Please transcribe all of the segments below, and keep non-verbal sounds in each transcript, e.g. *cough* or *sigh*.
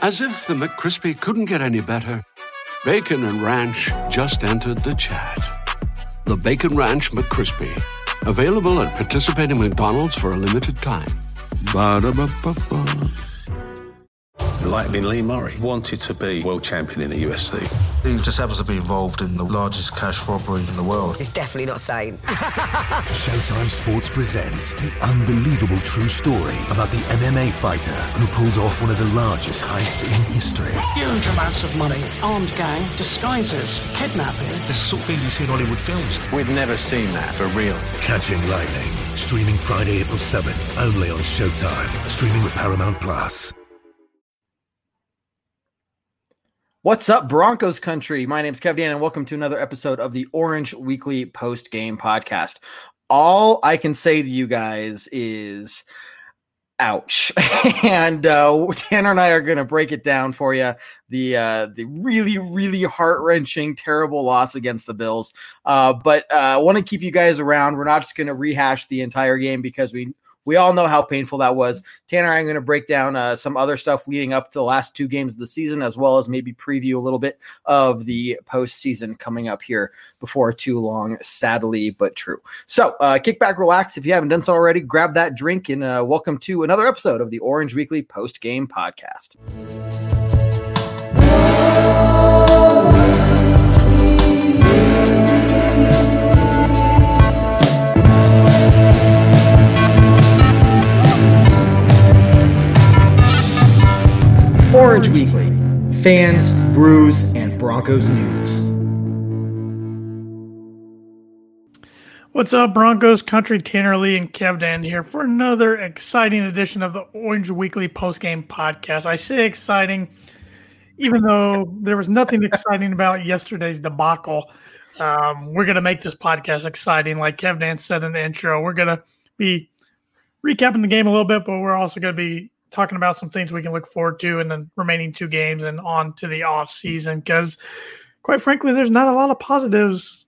As if the McCrispy couldn't get any better, Bacon and Ranch just entered the chat. The Bacon Ranch McCrispy, available at participating McDonald's for a limited time. Ba-da-ba-ba-ba. Lee Murray, wanted to be world champion in the UFC. He just happens to be involved in the largest cash robbery in the world. He's definitely not sane. *laughs* Showtime Sports presents the unbelievable true story about the MMA fighter who pulled off one of the largest heists in history. Huge amounts of money, armed gang, disguises, kidnapping. This is the sort of thing you see in Hollywood films. We've never seen that for real. Catching Lightning, streaming Friday, April 7th, only on Showtime, streaming with Paramount Plus. What's up, Broncos country? My name's Kev Dan, and welcome to another episode of the Orange Weekly Post Game Podcast. All I can say to you guys is, ouch. *laughs* and uh, Tanner and I are going to break it down for you. The uh, the really, really heart wrenching, terrible loss against the Bills. Uh, but I uh, want to keep you guys around. We're not just going to rehash the entire game because we we all know how painful that was. Tanner, I'm going to break down uh, some other stuff leading up to the last two games of the season, as well as maybe preview a little bit of the postseason coming up here before too long, sadly but true. So, uh, kick back, relax. If you haven't done so already, grab that drink and uh, welcome to another episode of the Orange Weekly Post Game Podcast. Orange Weekly, fans, brews, and Broncos news. What's up, Broncos country? Tanner Lee and Kev Dan here for another exciting edition of the Orange Weekly postgame podcast. I say exciting, even though there was nothing exciting about yesterday's debacle. Um, we're going to make this podcast exciting. Like Kev Dan said in the intro, we're going to be recapping the game a little bit, but we're also going to be talking about some things we can look forward to in the remaining two games and on to the off season because quite frankly there's not a lot of positives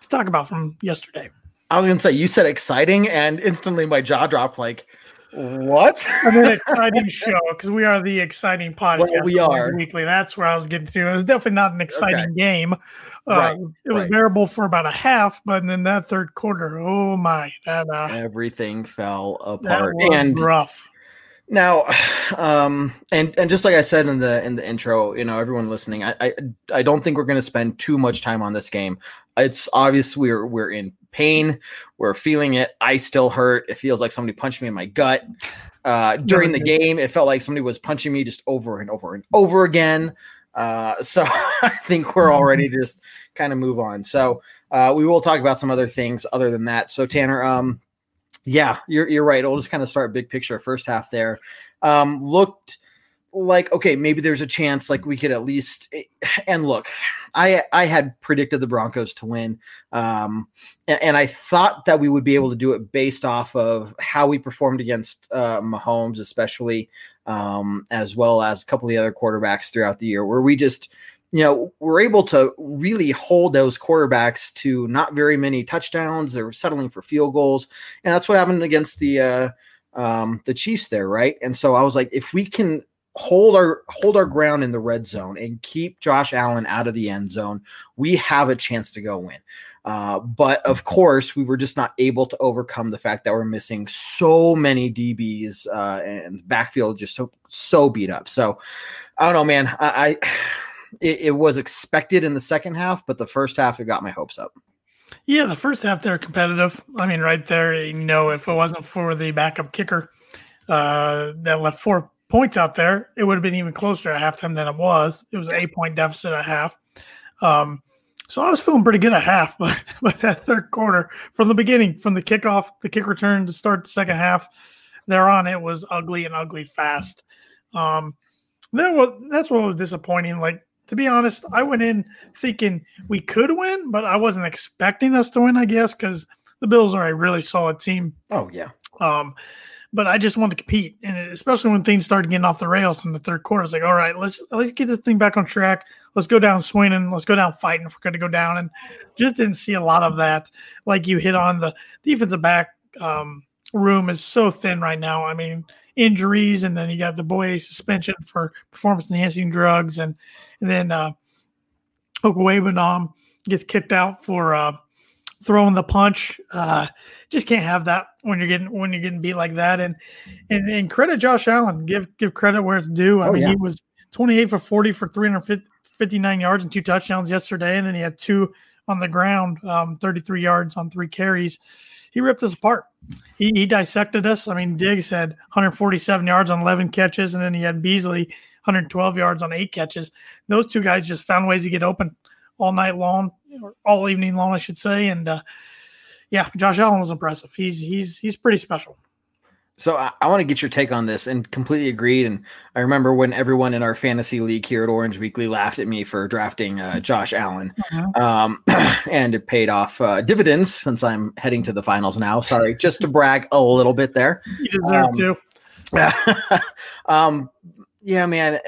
to talk about from yesterday I was gonna say you said exciting, and instantly my jaw dropped. Like, what? an exciting *laughs* show because we are the exciting podcast. Well, we are weekly. That's where I was getting to. It was definitely not an exciting okay. game. Uh, right, it was right. bearable for about a half, but in that third quarter, oh my, that uh, everything fell apart and rough. Now, *sighs* um, and and just like I said in the in the intro, you know, everyone listening, I I, I don't think we're going to spend too much time on this game. It's obvious we're we're in pain, we're feeling it. I still hurt. It feels like somebody punched me in my gut. Uh, during the game, it felt like somebody was punching me just over and over and over again. Uh, so *laughs* I think we're all ready to just kind of move on. So uh, we will talk about some other things other than that. So Tanner, um, yeah, you're you're right. We'll just kind of start big picture. First half there um, looked like okay, maybe there's a chance like we could at least. Eh, and look, I I had predicted the Broncos to win, um, and, and I thought that we would be able to do it based off of how we performed against uh, Mahomes, especially um, as well as a couple of the other quarterbacks throughout the year, where we just you know, we're able to really hold those quarterbacks to not very many touchdowns. They're settling for field goals, and that's what happened against the uh, um, the Chiefs there, right? And so I was like, if we can hold our hold our ground in the red zone and keep Josh Allen out of the end zone, we have a chance to go win. Uh, but of course, we were just not able to overcome the fact that we're missing so many DBs uh, and backfield just so so beat up. So I don't know, man. I, I it, it, was expected in the second half, but the first half it got my hopes up. Yeah, the first half they're competitive. I mean, right there, you know, if it wasn't for the backup kicker uh, that left four points out there, it would have been even closer at halftime than it was. It was an eight point deficit at half. Um, so I was feeling pretty good at half, *laughs* but but that third quarter, from the beginning, from the kickoff, the kick return to start the second half, there on it was ugly and ugly fast. Um, that was that's what was disappointing. Like to be honest, I went in thinking we could win, but I wasn't expecting us to win, I guess, because the Bills are a really solid team. Oh, yeah. Um, but I just wanted to compete, and especially when things started getting off the rails in the third quarter, it's like, all right, let's let's get this thing back on track. Let's go down swinging. Let's go down fighting if we're going to go down. And just didn't see a lot of that. Like you hit on the defensive back um, room is so thin right now. I mean, injuries, and then you got the Bouye suspension for performance enhancing drugs, and and then uh, Okwuegbunam gets kicked out for uh, throwing the punch. Uh, just can't have that when you're getting when you're getting beat like that. And and, and credit Josh Allen. Give give credit where it's due. I Oh, mean, yeah. he was 28 for 40 for 359 yards and two touchdowns yesterday, and then he had two on the ground, um, 33 yards on three carries. He ripped us apart. He, he dissected us. I mean, Diggs had 147 yards on 11 catches, and then he had Beasley 112 yards on eight catches. Those two guys just found ways to get open all night long, or all evening long, I should say. And uh, yeah, Josh Allen was impressive. He's he's he's pretty special. So I, I want to get your take on this and completely agreed. And I remember when everyone in our fantasy league here at Orange Weekly laughed at me for drafting uh, Josh Allen, um, *clears throat* and it paid off uh, dividends since I'm heading to the finals now. Sorry, just to brag a little bit there. You deserve Um, to. *laughs* um, yeah, man,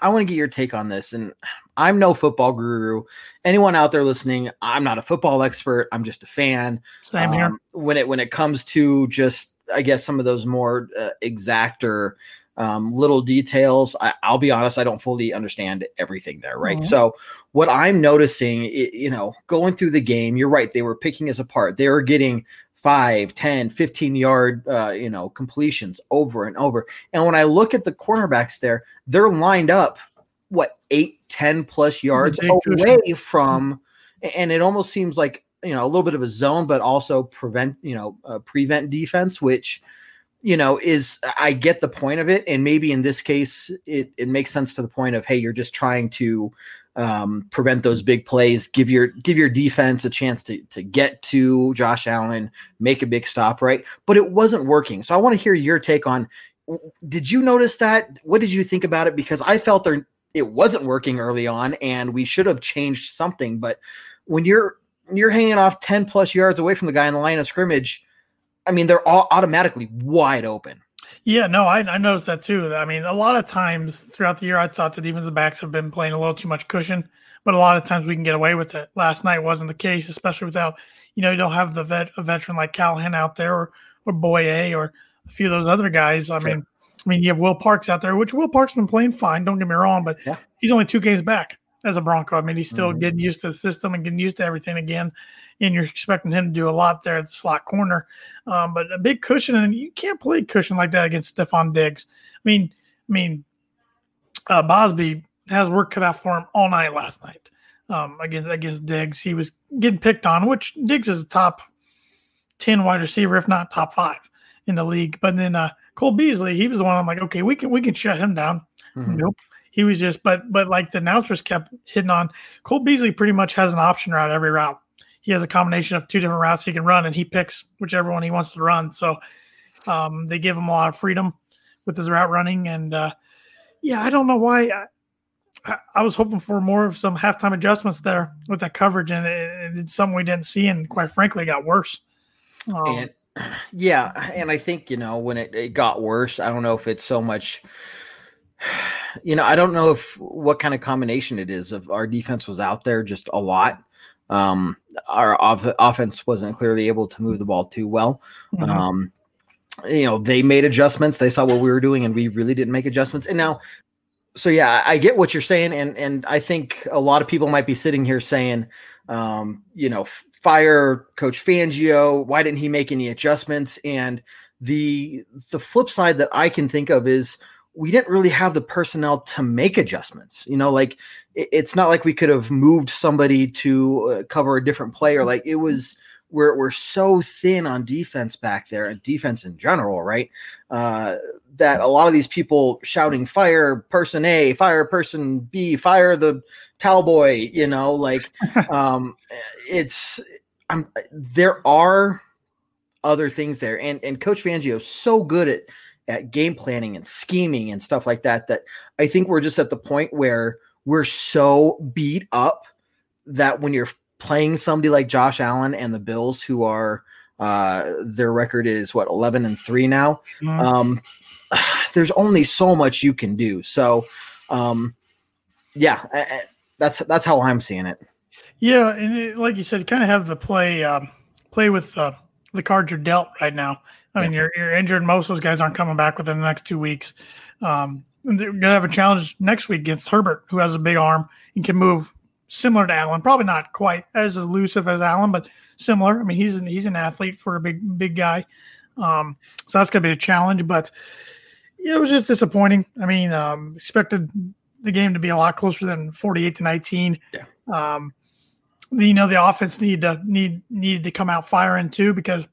I want to get your take on this. And I'm no football guru. Anyone out there listening, I'm not a football expert. I'm just a fan. Same here. Um, when it when it comes to just, I guess some of those more uh, exact or um, little details, I, I'll be honest, I don't fully understand everything there. Right. Mhm. So what I'm noticing, i you know, going through the game, you're right. They were picking us apart. They were getting 5 10 15 yard uh, you know completions over and over and when i look at the cornerbacks there they're lined up what 8 10 plus yards away from and it almost seems like you know a little bit of a zone but also prevent you know uh, prevent defense which you know is i get the point of it. And maybe in this case it, it makes sense to the point of hey you're just trying to um, prevent those big plays. Give your give your defense a chance to to get to josh allen make a big stop right? But it wasn't working. So i want to hear your take on did you notice that? What did you think about it? Because i felt there it wasn't working early on and we should have changed something. But when you're you're hanging off 10 plus yards away from the guy in the line of scrimmage i mean they're all automatically wide open Yeah, no, I, I noticed that too. I mean, a lot of times throughout the year, I thought the defensive backs have been playing a little too much cushion, but a lot of times we can get away with it. Last night wasn't the case, especially without, you know, you don't have the vet, a veteran like Callahan out there or, or Bouye or a few of those other guys. I mean, I mean, you have Will Parks out there, which Will Parks been playing fine. Don't get me wrong, but Yeah. he's only two games back as a Bronco. I mean, he's still Mhm. getting used to the system and getting used to everything again. And you're expecting him to do a lot there at the slot corner. Um, but a big cushion, and you can't play cushion like that against Stefon Diggs. I mean, I mean, uh, Bausby has work cut out for him all night last night um, against against Diggs. He was getting picked on, which Diggs is a top ten wide receiver, if not top five in the league. But then uh, Cole Beasley, he was the one I'm like, okay, we can we can shut him down. Mhm. Nope. He was just, but but like the announcers kept hitting on Cole Beasley pretty much has an option route every route. He has a combination of two different routes he can run, and he picks whichever one he wants to run. So um, they give him a lot of freedom with his route running, and uh, yeah, I don't know why. I, I, was hoping for more of some halftime adjustments there with that coverage, and it, it's something we didn't see, and quite frankly, got worse. Um, and yeah and i think you know when it, it got worse i don't know if it's so much you know i don't know if what kind of combination it is of our defense was out there just a lot. Um our off- offense wasn't clearly able to move the ball too well. Mhm. um you know they made adjustments. They saw what we were doing and we really didn't make adjustments. And now so yeah i I get what you're saying and and i think a lot of people might be sitting here saying um you know fire coach fangio. Why didn't he make any adjustments? And the the flip side that i can think of is we didn't really have the personnel to make adjustments you know like it- it's not like we could have moved somebody to uh, cover a different player like it was we're we're so thin on defense back there and defense in general, right? Uh, that a lot of these people shouting fire person A, fire person B, fire the towel boy, you know, like *laughs* um, it's I'm there are other things there, and and Coach Fangio is so good at at game planning and scheming and stuff like that that I think we're just at the point where we're so beat up that when you're playing somebody like Josh Allen and the Bills, who are uh, their record is what 11 and three now. Mhm. Um, *sighs* there's only so much you can do. So, um, yeah, I- I- that's that's how I'm seeing it. Yeah, and it, like you said, kind of have the play um, play with uh, the cards you're dealt right now. I mean, you're you're injured. Most of those guys aren't coming back within the next two weeks. Um, they're gonna have a challenge next week against Herbert, who has a big arm and can move similar to Allen. Probably not quite as elusive as Allen, but similar. I mean, he's an, he's an athlete for a big big guy. Um, so that's gonna be a challenge. But it was just disappointing. I mean, um, expected the game to be a lot closer than 48 to 19. Yeah. Um, you know, the offense need to need needed to come out firing too because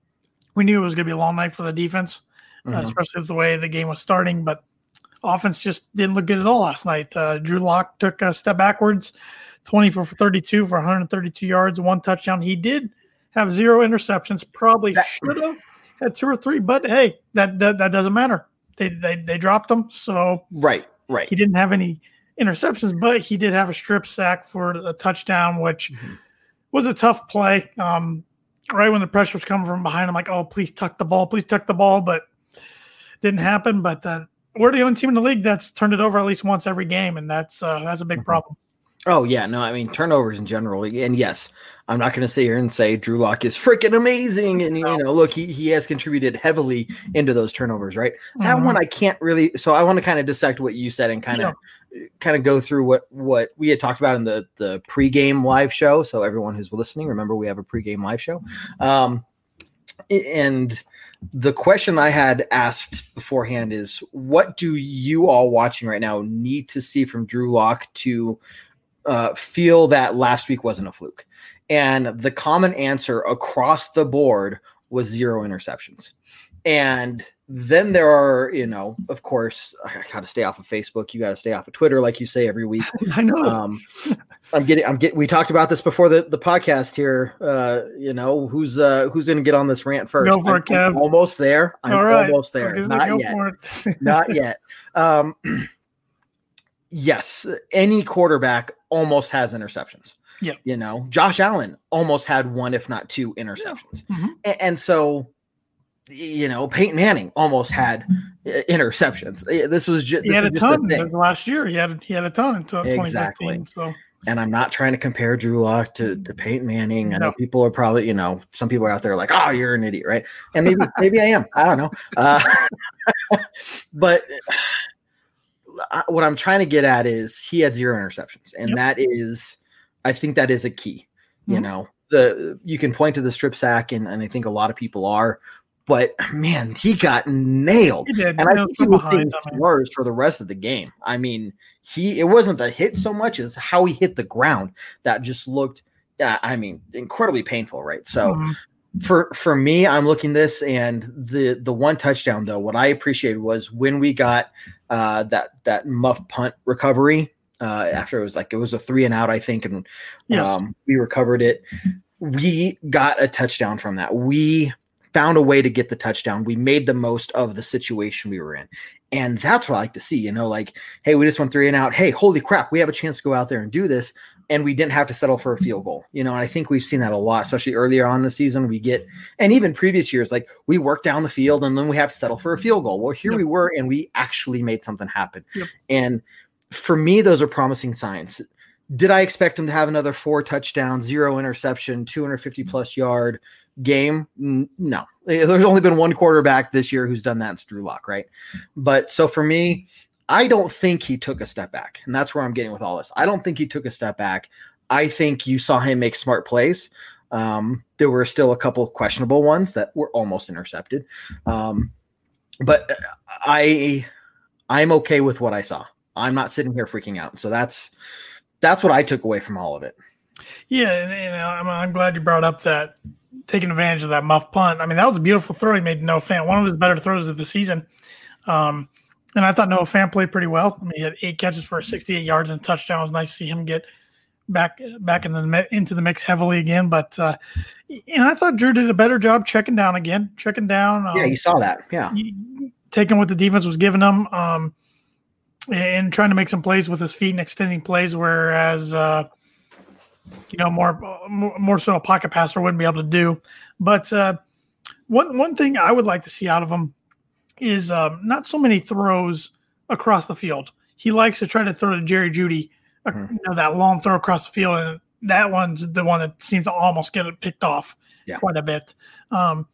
we knew it was going to be a long night for the defense, uh, Mhm. especially with the way the game was starting. But offense just didn't look good at all last night. Uh, Drew Lock took a step backwards, 24 for 32 for 132 yards, one touchdown. He did have zero interceptions. Probably That- should have had two or three, but hey, that that, that doesn't matter. They, they they dropped them, so Right, right. he didn't have any interceptions, but he did have a strip sack for a touchdown, which Mhm. was a tough play. Um, right when the pressure was coming from behind, I'm like, oh, please tuck the ball, please tuck the ball, but didn't happen. But uh, we're the only team in the league that's turned it over at least once every game, and that's uh, that's a big Mhm. problem. Oh yeah, no, I mean turnovers in general, and yes, I'm not going to sit here and say Drew Lock is freaking amazing, and you know, look, he he has contributed heavily into those turnovers, right? That Mhm. one I can't really. So I want to kind of dissect what you said and kind of kind of go through what what we had talked about in the the pregame live show. So everyone who's listening, remember we have a pregame live show, um, and the question I had asked beforehand is, what do you all watching right now need to see from Drew Lock to uh, feel that last week wasn't a fluke? And the common answer across the board was zero interceptions. And then there are, you know, of course, I got to stay off of Facebook. You got to stay off of Twitter, like you say every week. *laughs* I know. Um, I'm getting, I'm getting. We talked about this before the, the podcast here. Uh, you know, who's uh who's going to get on this rant first? Go for it, I'm- I'm Kev. almost there. I'm All right. almost there. Not yet it. *laughs* not yet. Um, *clears throat* yes, any quarterback almost has interceptions. Yeah. You know, Josh Allen almost had one, if not two, interceptions. Mhm. A- And, so, you know, Peyton Manning almost had uh, interceptions. Uh, This was just, he had a ton last year. He had he had a ton in 2015. Exactly. So And I'm not trying to compare Drew Lock to, to Peyton Manning. I know people are probably, you know, some people are out there like, oh, you're an idiot, right? And maybe *laughs* maybe I am. I don't know. Uh, *laughs* but uh, what I'm trying to get at is he had zero interceptions, and Yep. that is, I think that is a key. You Mhm. know, the you can point to the strip sack, and, and I think a lot of people are, but man, he got nailed. he. And I think he was behind. worse for the rest of the game. I mean, he it wasn't the hit so much as how he hit the ground that just looked. Yeah, I mean, incredibly painful, right? So mhm. for for me, I'm looking this and the the one touchdown though. What I appreciated was when we got uh, that that muff punt recovery uh, after it was like it was a three and out, I think, and Yes. um, we recovered it. We got a touchdown from that. We found a way to get the touchdown. We made the most of the situation we were in. And that's what I like to see, you know, like, hey, we just went three and out. Hey, holy crap, we have a chance to go out there and do this. And we didn't have to settle for a field goal, you know. And I think we've seen that a lot, especially earlier on the season. We get, and even previous years, like we work down the field and then we have to settle for a field goal. Well, here Yep. we were, and we actually made something happen. Yep. And for me, those are promising signs. Did I expect him to have another four touchdowns, zero interception, 250 plus yard game? No. Eh, There's only been one quarterback this year who's done that. It's Drew Lock, right? But so for me, I don't think he took a step back. And that's where I'm getting with all this. I don't think he took a step back. I think you saw him make smart plays. Um, there were still a couple questionable ones that were almost intercepted. Um, but I I'm okay with what I saw. I'm not sitting here freaking out. So that's that's what I took away from all of it. Yeah, and, and I'm, I'm glad you brought up that taking advantage of that muff punt. I mean, that was a beautiful throw he made to Noah Fant, one of his better throws of the season. Um, and I thought Noah Fant played pretty well. I mean, he had eight catches for 68 yards and a touchdown. It was nice to see him get back back in the into the mix heavily again. But uh, and I thought Drew did a better job checking down again, checking down. Um, Yeah, you saw that. Yeah. taking what the defense was giving him um, and trying to make some plays with his feet and extending plays, whereas uh, you know more more so a pocket passer wouldn't be able to do. But uh, one one thing I would like to see out of him is um, not so many throws across the field. He likes to try to throw to Jerry Jeudy, Mhm. you know that long throw across the field, and that one's the one that seems to almost get it picked off Yeah. quite a bit. Um,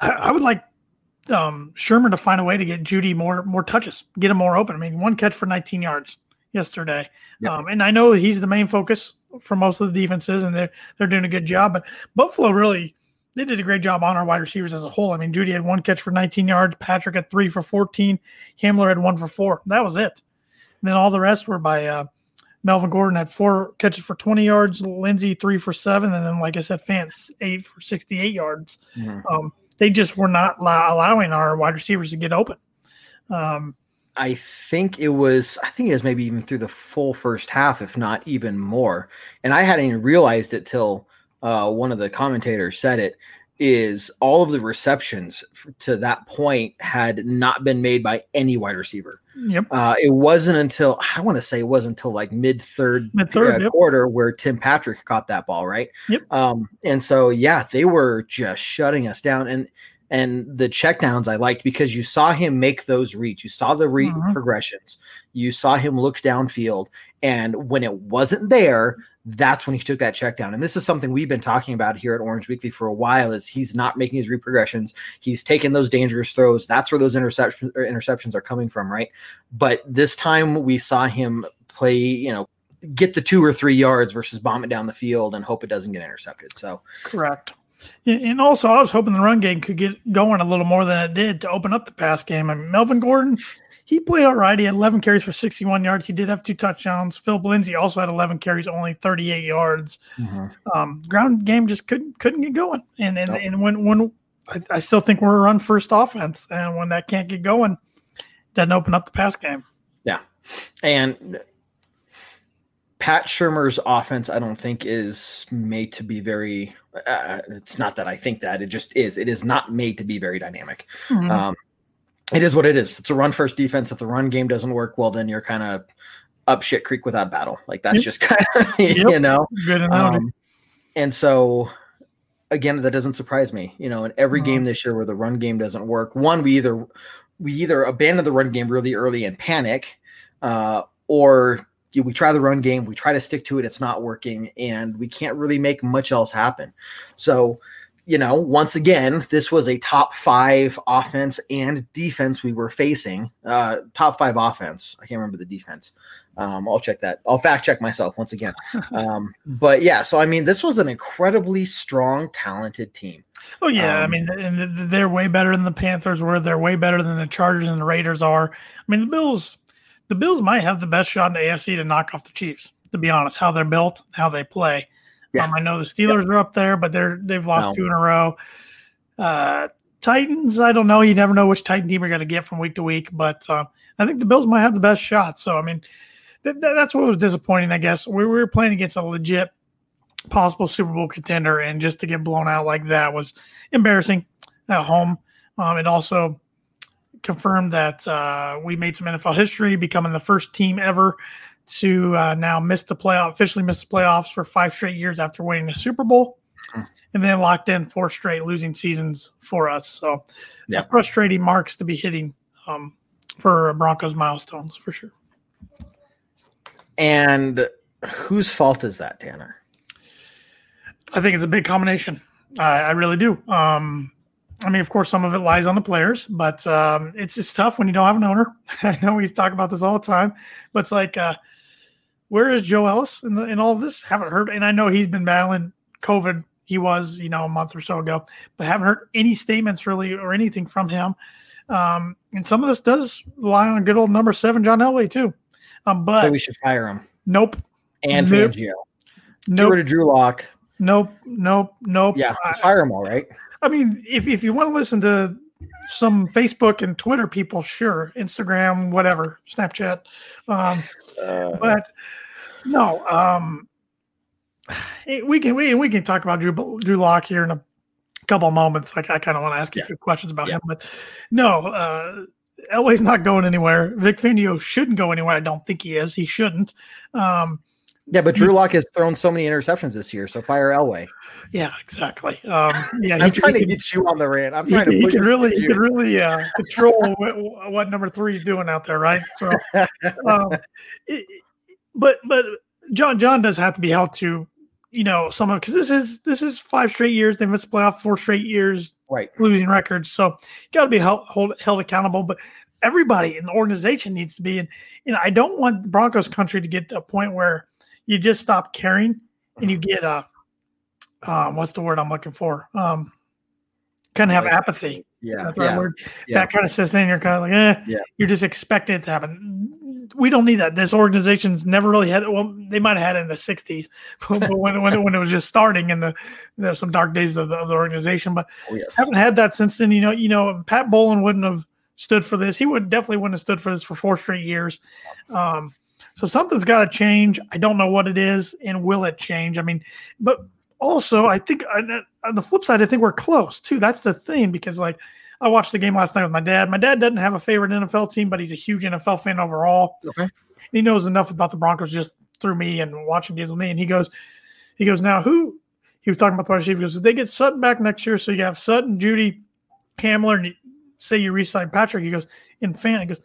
I, I would like um, Shurmur to find a way to get Jeudy more more touches, get him more open. I mean, one catch for 19 yards yesterday, Yep. um, and I know he's the main focus for most of the defenses, and they're they're doing a good job. But Buffalo really they did a great job on our wide receivers as a whole. I mean, Jeudy had one catch for 19 yards, Patrick had three for 14, Hamler had one for four. That was it. And then all the rest were by uh, Melvin Gordon had four catches for 20 yards, Lindsey three for seven, and then like I said, Fant's eight for 68 yards. Mhm. Um, they just were not allow- allowing our wide receivers to get open. Um, I think it was, I think it was maybe even through the full first half, if not even more. And I hadn't even realized it till uh, one of the commentators said it. Is all of the receptions to that point had not been made by any wide receiver. yep. Uh, it wasn't until I want to say it wasn't until like mid third Mid-third, yep. quarter where Tim Patrick caught that ball, right? Yep. Um, and so yeah, they were just shutting us down. And and the checkdowns I liked because you saw him make those reads. You saw the read Mhm. progressions. You saw him look downfield. And when it wasn't there, that's when he took that check down. And this is something we've been talking about here at Orange Weekly for a while is he's not making his read progressions. He's taking those dangerous throws. That's where those interceptions interceptions are coming from, right? But this time we saw him play, you know, get the two or three yards versus bomb it down the field and hope it doesn't get intercepted. So Correct. And also, I was hoping the run game could get going a little more than it did to open up the pass game. I mean, Melvin Gordon, he played all right. He had 11 carries for 61 yards. He did have two touchdowns. Phil Lindsey also had 11 carries, only 38 yards. Um, ground game just couldn't couldn't get going. And and, Nope. and when when I, I still think we're a run first offense, and when that can't get going, doesn't open up the pass game. Yeah, and Pat Shurmur's offense, I don't think, is made to be very. Uh, it's not that I think that it just is. It is not made to be very dynamic. Mhm. Um, it is what it is. It's a run first defense. If the run game doesn't work, well, then you're kind of up shit creek without battle. Like that's Yep. just *laughs* kind of you know. Um, and so, again, that doesn't surprise me. You know, in every Mhm. game this year where the run game doesn't work, one we either we either abandon the run game really early and panic, uh, or we try the run game, we try to stick to it, it's not working, and we can't really make much else happen. So, you know, once again, this was a top five offense and defense we were facing. Uh, top five offense. I can't remember the defense. Um, I'll check that. I'll fact check myself once again. *laughs* Um, but yeah, so I mean, this was an incredibly strong, talented team. Oh yeah, I Um, mean, and th- th- they're way better than the Panthers were. They're way better than the Chargers and the Raiders are. I mean, the Bills, the Bills might have the best shot in the AFC to knock off the Chiefs. To be honest, how they're built, how they play. Yeah. Um, I know the Steelers are up there, but they're they've lost No. two in a row. Uh, Titans, I don't know. You never know which Titan team you're going to get from week to week, but um, I think the Bills might have the best shot. So I mean, th- th- that's what was disappointing. I guess we were playing against a legit possible Super Bowl contender, and just to get blown out like that was embarrassing at home. Um, it also confirmed that uh, we made some NFL history, becoming the first team ever to uh, now miss the playoff, officially miss the playoffs for five straight years after winning a Super Bowl, and then locked in four straight losing seasons for us. So, Yeah. frustrating marks to be hitting um, for Broncos milestones for sure. And whose fault is that, Tanner? I think it's a big combination. I, I really do. Um, I mean, of course, some of it lies on the players, but um, it's it's tough when you don't have an owner. *laughs* I know we talk about this all the time, but it's like, uh, where is Joe Ellis in, the, in all of this? Haven't heard, and I know he's been battling COVID. He was, you know, a month or so ago, but haven't heard any statements really or anything from him. Um, and some of this does rely on good old number seven John Elway too. Um, but so we should fire him nope, and Nope. Fangio. Get nope, rid of Drew Lock. nope, nope, nope. Yeah, fire him all, right? I mean, if, if you want to listen to some Facebook and Twitter people, sure, Instagram, whatever, Snapchat, um, Uh, but no, um, we can we we can talk about Drew Drew Lock here in a couple of moments. Like I kind of want to ask you a few questions about Yeah. him, but no, uh, Elway's not going anywhere. Vic Fangio shouldn't go anywhere. I don't think he is. He shouldn't. Um, yeah, but Drew Lock has thrown so many interceptions this year, so fire Elway. yeah, exactly. Um, yeah, *laughs* I'm he- trying he to can- get you on the rant. I'm he, trying to he can really he you. can really uh, control what, what number three is doing out there, right? So, *laughs* um, it- but but John John does have to be held to you know, some of because this is this is five straight years they missed the playoff, four straight years Right. losing records. So got to be held, hold, held accountable. But everybody in the organization needs to be. And you know, I don't want Broncos country to get to a point where you just stop caring and you get uh, um, what's the word I'm looking for? Um, kind of have apathy. Yeah. That's the right Yeah. word. Yeah. That kind of sits in. You're kind of like, eh. Yeah. You're just expecting it to happen. We don't need that. This organization's never really had. Well, they might have had it in the '60s, *laughs* but when when it, when it was just starting and the there's some dark days of the, of the organization. But Oh, yes. haven't had that since then. You know, you know, Pat Bowlen wouldn't have stood for this. He would definitely wouldn't have stood for this for four straight years. Um, so something's got to change. I don't know what it is, and will it change? I mean, but also I think uh, on the flip side, I think we're close too. That's the thing because like I watched the game last night with my dad. My dad doesn't have a favorite NFL team, but he's a huge NFL fan overall. Okay. He knows enough about the Broncos just through me and watching games with me. And he goes, he goes, now who? He was talking about the wide receiver. He goes, they get Sutton back next year, so you have Sutton, Jeudy, Hamler, and say you resign Patrick. He goes, in Fant, he goes,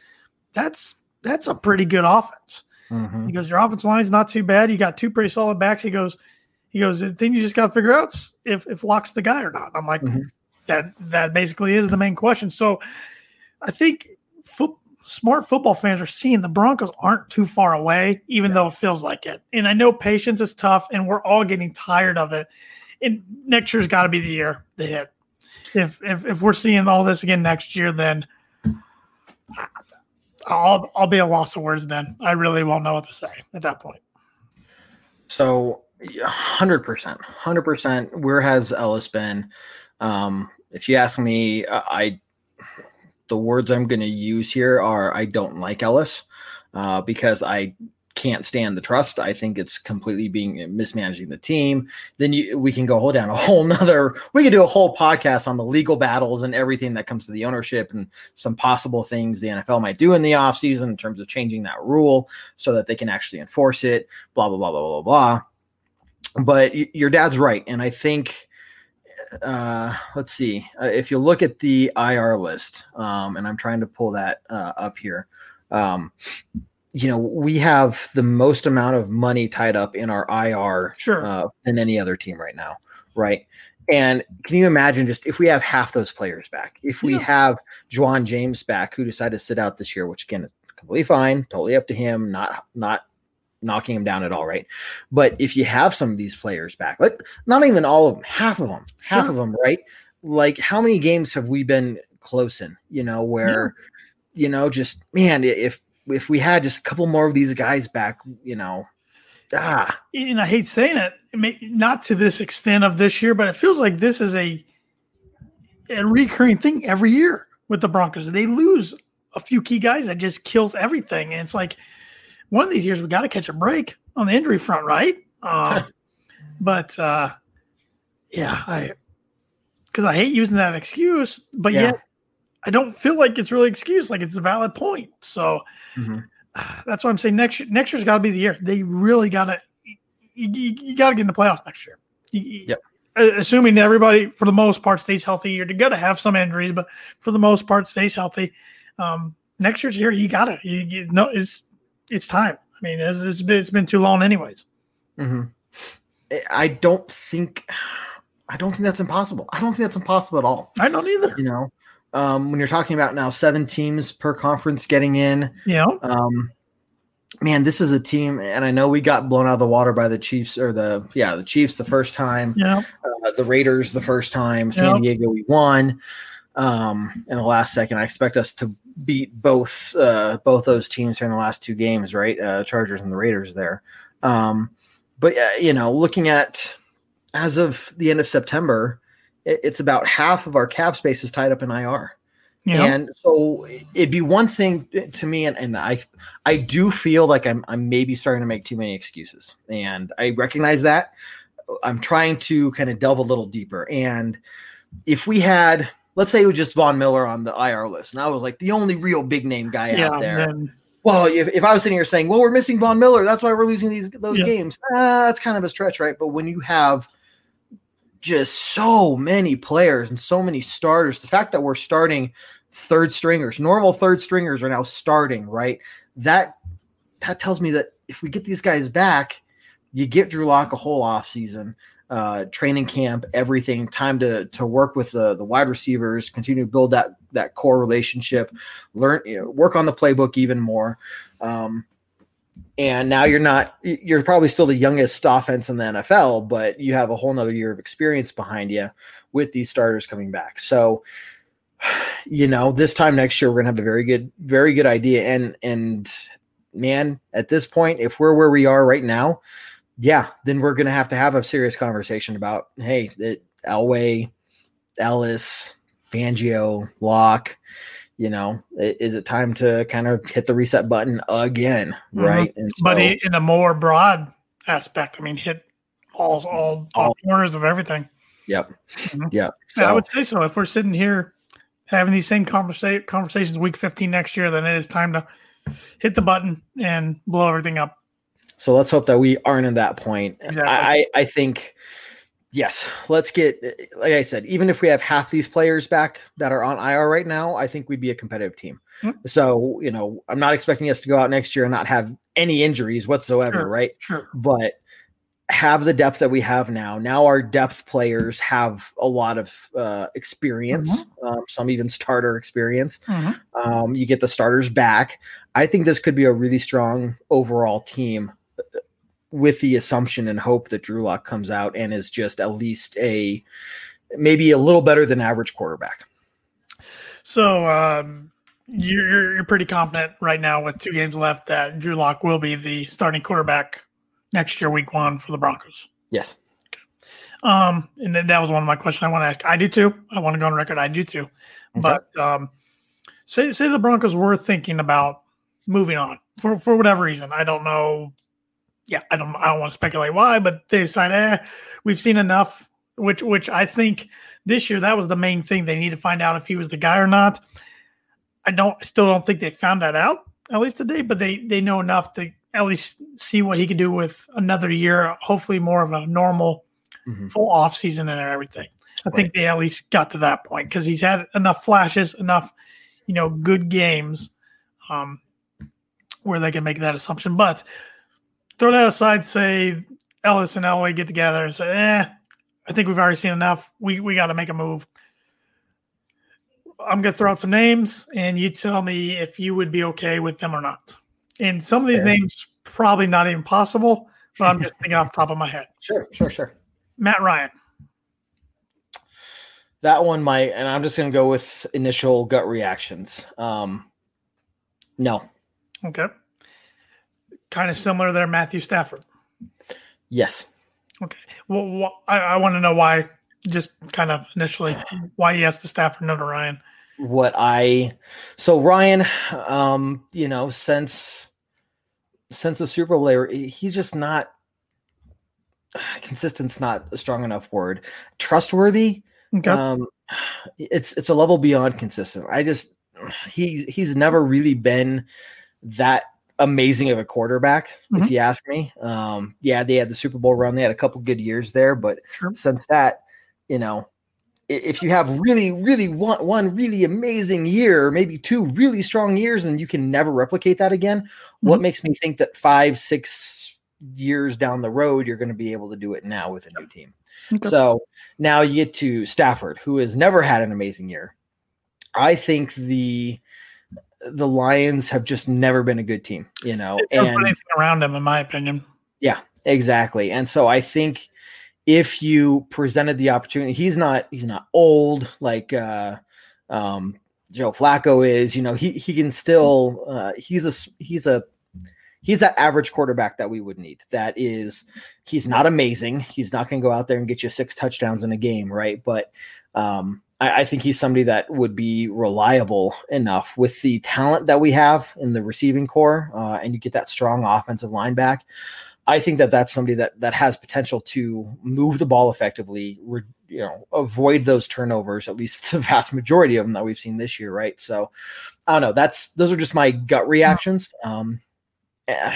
that's that's a pretty good offense. Mhm. He goes, your offense line's not too bad. You got two pretty solid backs. He goes, he goes, the thing you just got to figure out is if if Lock's the guy or not. I'm like, Mhm. that that basically is the main question. So I think foot, smart football fans are seeing the Broncos aren't too far away, even though it feels like it. And I know patience is tough, and we're all getting tired of it. And next year's got to be the year to hit. If if if we're seeing all this again next year, then I'll I'll be a loss of words. Then I really won't know what to say at that point. So, hundred percent, hundred percent. Where has Ellis been? Um, if you ask me, I the words I'm going to use here are I don't like Ellis uh, because I can't stand the trust. I think it's completely being mismanaging the team. Then you, we can go hold down a whole *laughs* nother. We could do a whole podcast on the legal battles and everything that comes to the ownership and some possible things the NFL might do in the offseason in terms of changing that rule so that they can actually enforce it. Blah blah blah blah blah blah. But y- your dad's right, and I think. Uh, let's see. Uh, if you look at the IR list, um, and I'm trying to pull that uh, up here, um, you know, we have the most amount of money tied up in our IR Sure. uh, than any other team right now, right? And can you imagine just if we have half those players back, if we Yeah. have Ja'Wuan James back, who decided to sit out this year, which again is completely fine, totally up to him, not not knocking him down at all, right? But if you have some of these players back, like not even all of them, half of them, half Sure. of them, right? Like how many games have we been close in? You know, where you know, just man, if if we had just a couple more of these guys back, you know, ah, and I hate saying it, not to this extent of this year, but it feels like this is a a recurring thing every year with the Broncos. They lose a few key guys that just kills everything, and it's like one of these years we got to catch a break on the injury front, right? Um, *laughs* but uh, yeah, I because I hate using that excuse, but Yeah. yet I don't feel like it's really excuse, like it's a valid point. So Mhm. *sighs* that's why I'm saying next year. Next year's got to be the year. They really got to. You, you, you got to get in the playoffs next year. You- Yep. Assuming everybody, for the most part, stays healthy. You're going to have some injuries, but for the most part, stays healthy. Um, next year's year, you got to. You, know, it's it's time. I mean, it's, it's been it's been too long, anyways. hmm I don't think, *sighs* I don't think that's impossible. I don't think that's impossible at all. I don't either. You know, um, when you're talking about now seven teams per conference getting in, Yeah. um, man, this is a team, and I know we got blown out of the water by the Chiefs or the yeah the Chiefs the first time, know, uh, the Raiders the first time, San Yeah. Diego we won. Um, in the last second, I expect us to beat both uh, both those teams here in the last two games, right? Uh, Chargers and the Raiders there. Um, but uh, you know, looking at as of the end of September, it's about half of our cap space is tied up in IR. know, And so it'd be one thing to me, and, and I I do feel like I'm I'm maybe starting to make too many excuses. And I recognize that. I'm trying to kind of delve a little deeper. And if we had, let's say it was just Von Miller on the IR list, and I was like the only real big name guy yeah. out there. Well, if, if I was sitting here saying, well, we're missing Von Miller, that's why we're losing these those Yeah. games. Uh, that's kind of a stretch, right? But when you have just so many players and so many starters, the fact that we're starting third stringers, normal third stringers are now starting, right? That that tells me that if we get these guys back, you get Drew Lock a whole off season, uh, training camp, everything, time to to work with the the wide receivers, continue to build that that core relationship, learn, you know, work on the playbook even more. Um, and now you're not you're probably still the youngest offense in the NFL, but you have a whole nother year of experience behind you with these starters coming back. So *sighs* you know, this time next year we're gonna have a very good, very good idea. And and man, at this point, if we're where we are right now, yeah, then we're gonna have to have a serious conversation about hey, it, Elway, Ellis, Fangio, Lock. You know, is it time to kind of hit the reset button again? Mm-hmm. Right. So, but in a more broad aspect, I mean, hit all all, all corners of everything. Yep. Mm-hmm. Yep. So, I would say so. If we're sitting here having these same conversa- conversations week 15 next year, then it is time to hit the button and blow everything up. So let's hope that we aren't in that point. Exactly. I, I think, yes, let's get, like I said, even if we have half these players back that are on IR right now, I think we'd be a competitive team. Mm-hmm. So, you know, I'm not expecting us to go out next year and not have any injuries whatsoever, sure, right? Sure. But have the depth that we have now. Now our depth players have a lot of uh, experience, mm-hmm. um, some even starter experience. Mm-hmm. Um, you get the starters back. I think this could be a really strong overall team with the assumption and hope that Drew Lock comes out and is just at least a maybe a little better than average quarterback. So um, you're, you're pretty confident right now with two games left that Drew Lock will be the starting quarterback next year, week one for the Broncos. Yes. Okay. Um, and then that was one of my questions I want to ask. I do too. I want to go on record. I do too. Okay. But um, say say the Broncos were thinking about moving on for for whatever reason. I don't know. Yeah, I don't. I don't want to speculate why, but they decided eh, we've seen enough. Which which I think this year that was the main thing. They need to find out if he was the guy or not. I don't. Still don't think they found that out at least today, but they they know enough to at least see what he could do with another year, hopefully more of a normal mm-hmm. full off season and everything. I right. think they at least got to that point because he's had enough flashes, enough, you know, good games um, where they can make that assumption. But throw that aside, say Ellis and Elway get together and say, eh, I think we've already seen enough. We we got to make a move. I'm gonna throw out some names, and you tell me if you would be okay with them or not. And some of these names probably not even possible, but I'm just thinking off the top of my head. Sure, sure, sure. Matt Ryan. That one might, and I'm just going to go with initial gut reactions. Um, no. Okay. Kind of similar there, Matthew Stafford. Yes. Okay. Well, wh- I, I want to know why. Just kind of initially, why he yes the Stafford, no to Ryan. What I so Ryan, um, you know, since since the Super Bowl era, he's just not *sighs* consistent's not a strong enough word. Trustworthy. Okay. Um, it's it's a level beyond consistent. I just he he's never really been that amazing of a quarterback, mm-hmm. if you ask me. Um, yeah, they had the Super Bowl run. They had a couple good years there, but sure. since that, you know, if you have really, really one, one really amazing year, maybe two really strong years, and you can never replicate that again, mm-hmm. what makes me think that five, six years down the road, you're going to be able to do it now with a new team? Okay. So now you get to Stafford, who has never had an amazing year. I think the the Lions have just never been a good team, you know, and anything around them, in my opinion. Yeah, exactly. And so I think if you presented the opportunity, he's not he's not old like uh, um, Joe Flacco is. You know, he he can still uh, he's a he's a he's that average quarterback that we would need. That is, he's not amazing. He's not going to go out there and get you six touchdowns in a game, right? But um, I, I, think he's somebody that would be reliable enough with the talent that we have in the receiving core, uh, and you get that strong offensive line back. I think that that's somebody that that has potential to move the ball effectively, re, you know, avoid those turnovers, at least *laughs* the vast majority of them that we've seen this year, right? So, I don't know. That's those are just my gut reactions. Um, eh,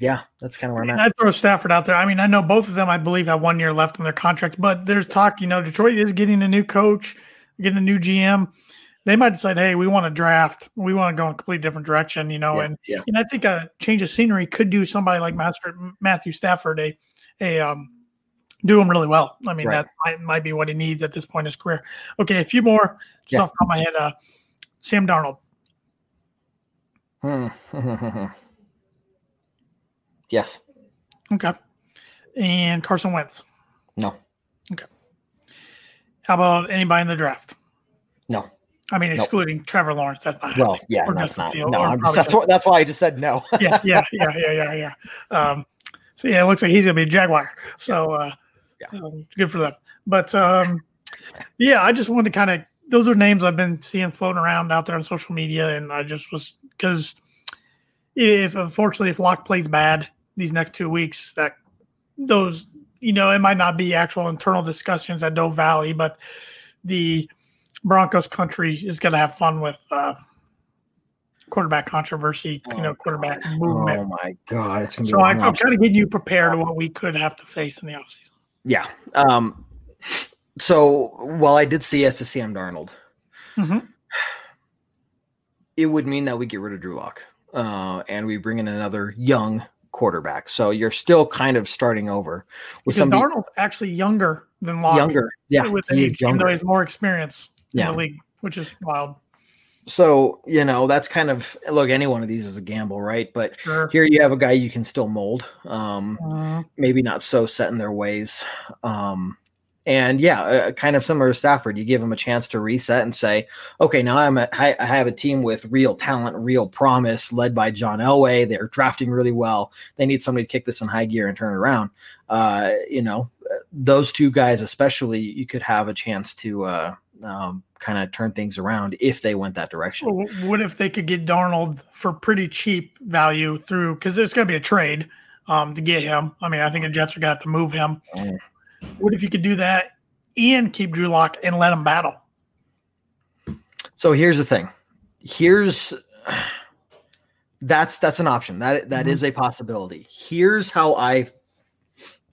yeah, that's kind of where I'm at. I throw Stafford out there. I mean, I know both of them, I believe, have one year left on their contract, but there's talk. You know, Detroit is getting a new coach, getting a new GM they might decide, hey, we want to draft, we want to go in a completely different direction, you know. Yeah, and yeah. and I think a change of scenery could do somebody like Master Matthew Stafford a a um, do him really well. I mean, Right. that might, might be what he needs at this point in his career. Okay, a few more just Yeah. off the top of my head. Uh, Sam Darnold. Hmm. *laughs* yes. Okay, and Carson Wentz. No. How about anybody in the draft? No. I mean, Nope. excluding Trevor Lawrence. That's not Well, happening. yeah, Or that's Justin not. Fields, No, I'm just, that's what. That's why I just said no. *laughs* yeah, yeah, yeah, yeah, yeah, yeah. Um, so yeah, it looks like he's gonna be a Jaguar. So uh, Yeah. um, good for them. But um, yeah, I just wanted to kind of those are names I've been seeing floating around out there on social media, and I just was because if unfortunately if Lock plays bad these next two weeks, that those you know it might not be actual internal discussions at Dove Valley, but the Broncos country is going to have fun with uh, quarterback controversy, you know, quarterback movement. Oh my god, it's gonna. So a I, I'm trying to get you prepared to what we could have to face in the offseason. Yeah. Um. So while I did say yes to Sam Darnold, Mhm. it would mean that we get rid of Drew Lock, uh, and we bring in another young quarterback. So you're still kind of starting over with Because somebody Darnold's actually younger than Lock. younger. Yeah, with he's age, even though younger. he more experience in Yeah. the league, which is wild. So you know that's kind of look. Any one of these is a gamble, right? But Sure. here you have a guy you can still mold. Um, Mhm. maybe not so set in their ways. Um, and yeah, uh, kind of similar to Stafford, you give them a chance to reset and say, okay, now I'm a, I, I have a team with real talent, real promise, led by John Elway. They're drafting really well. They need somebody to kick this in high gear and turn it around. Uh, you know, uh, those two guys, especially, you could have a chance to uh, um, kind of turn things around if they went that direction. What if they could get Darnold for pretty cheap value through because there's going to be a trade um, to get him. I mean, I think the Jets are going to have to move him. Mm. What if you could do that and keep Drew Lock and let him battle? So here's the thing. Here's that's that's an option. That that Mhm. is a possibility. Here's how I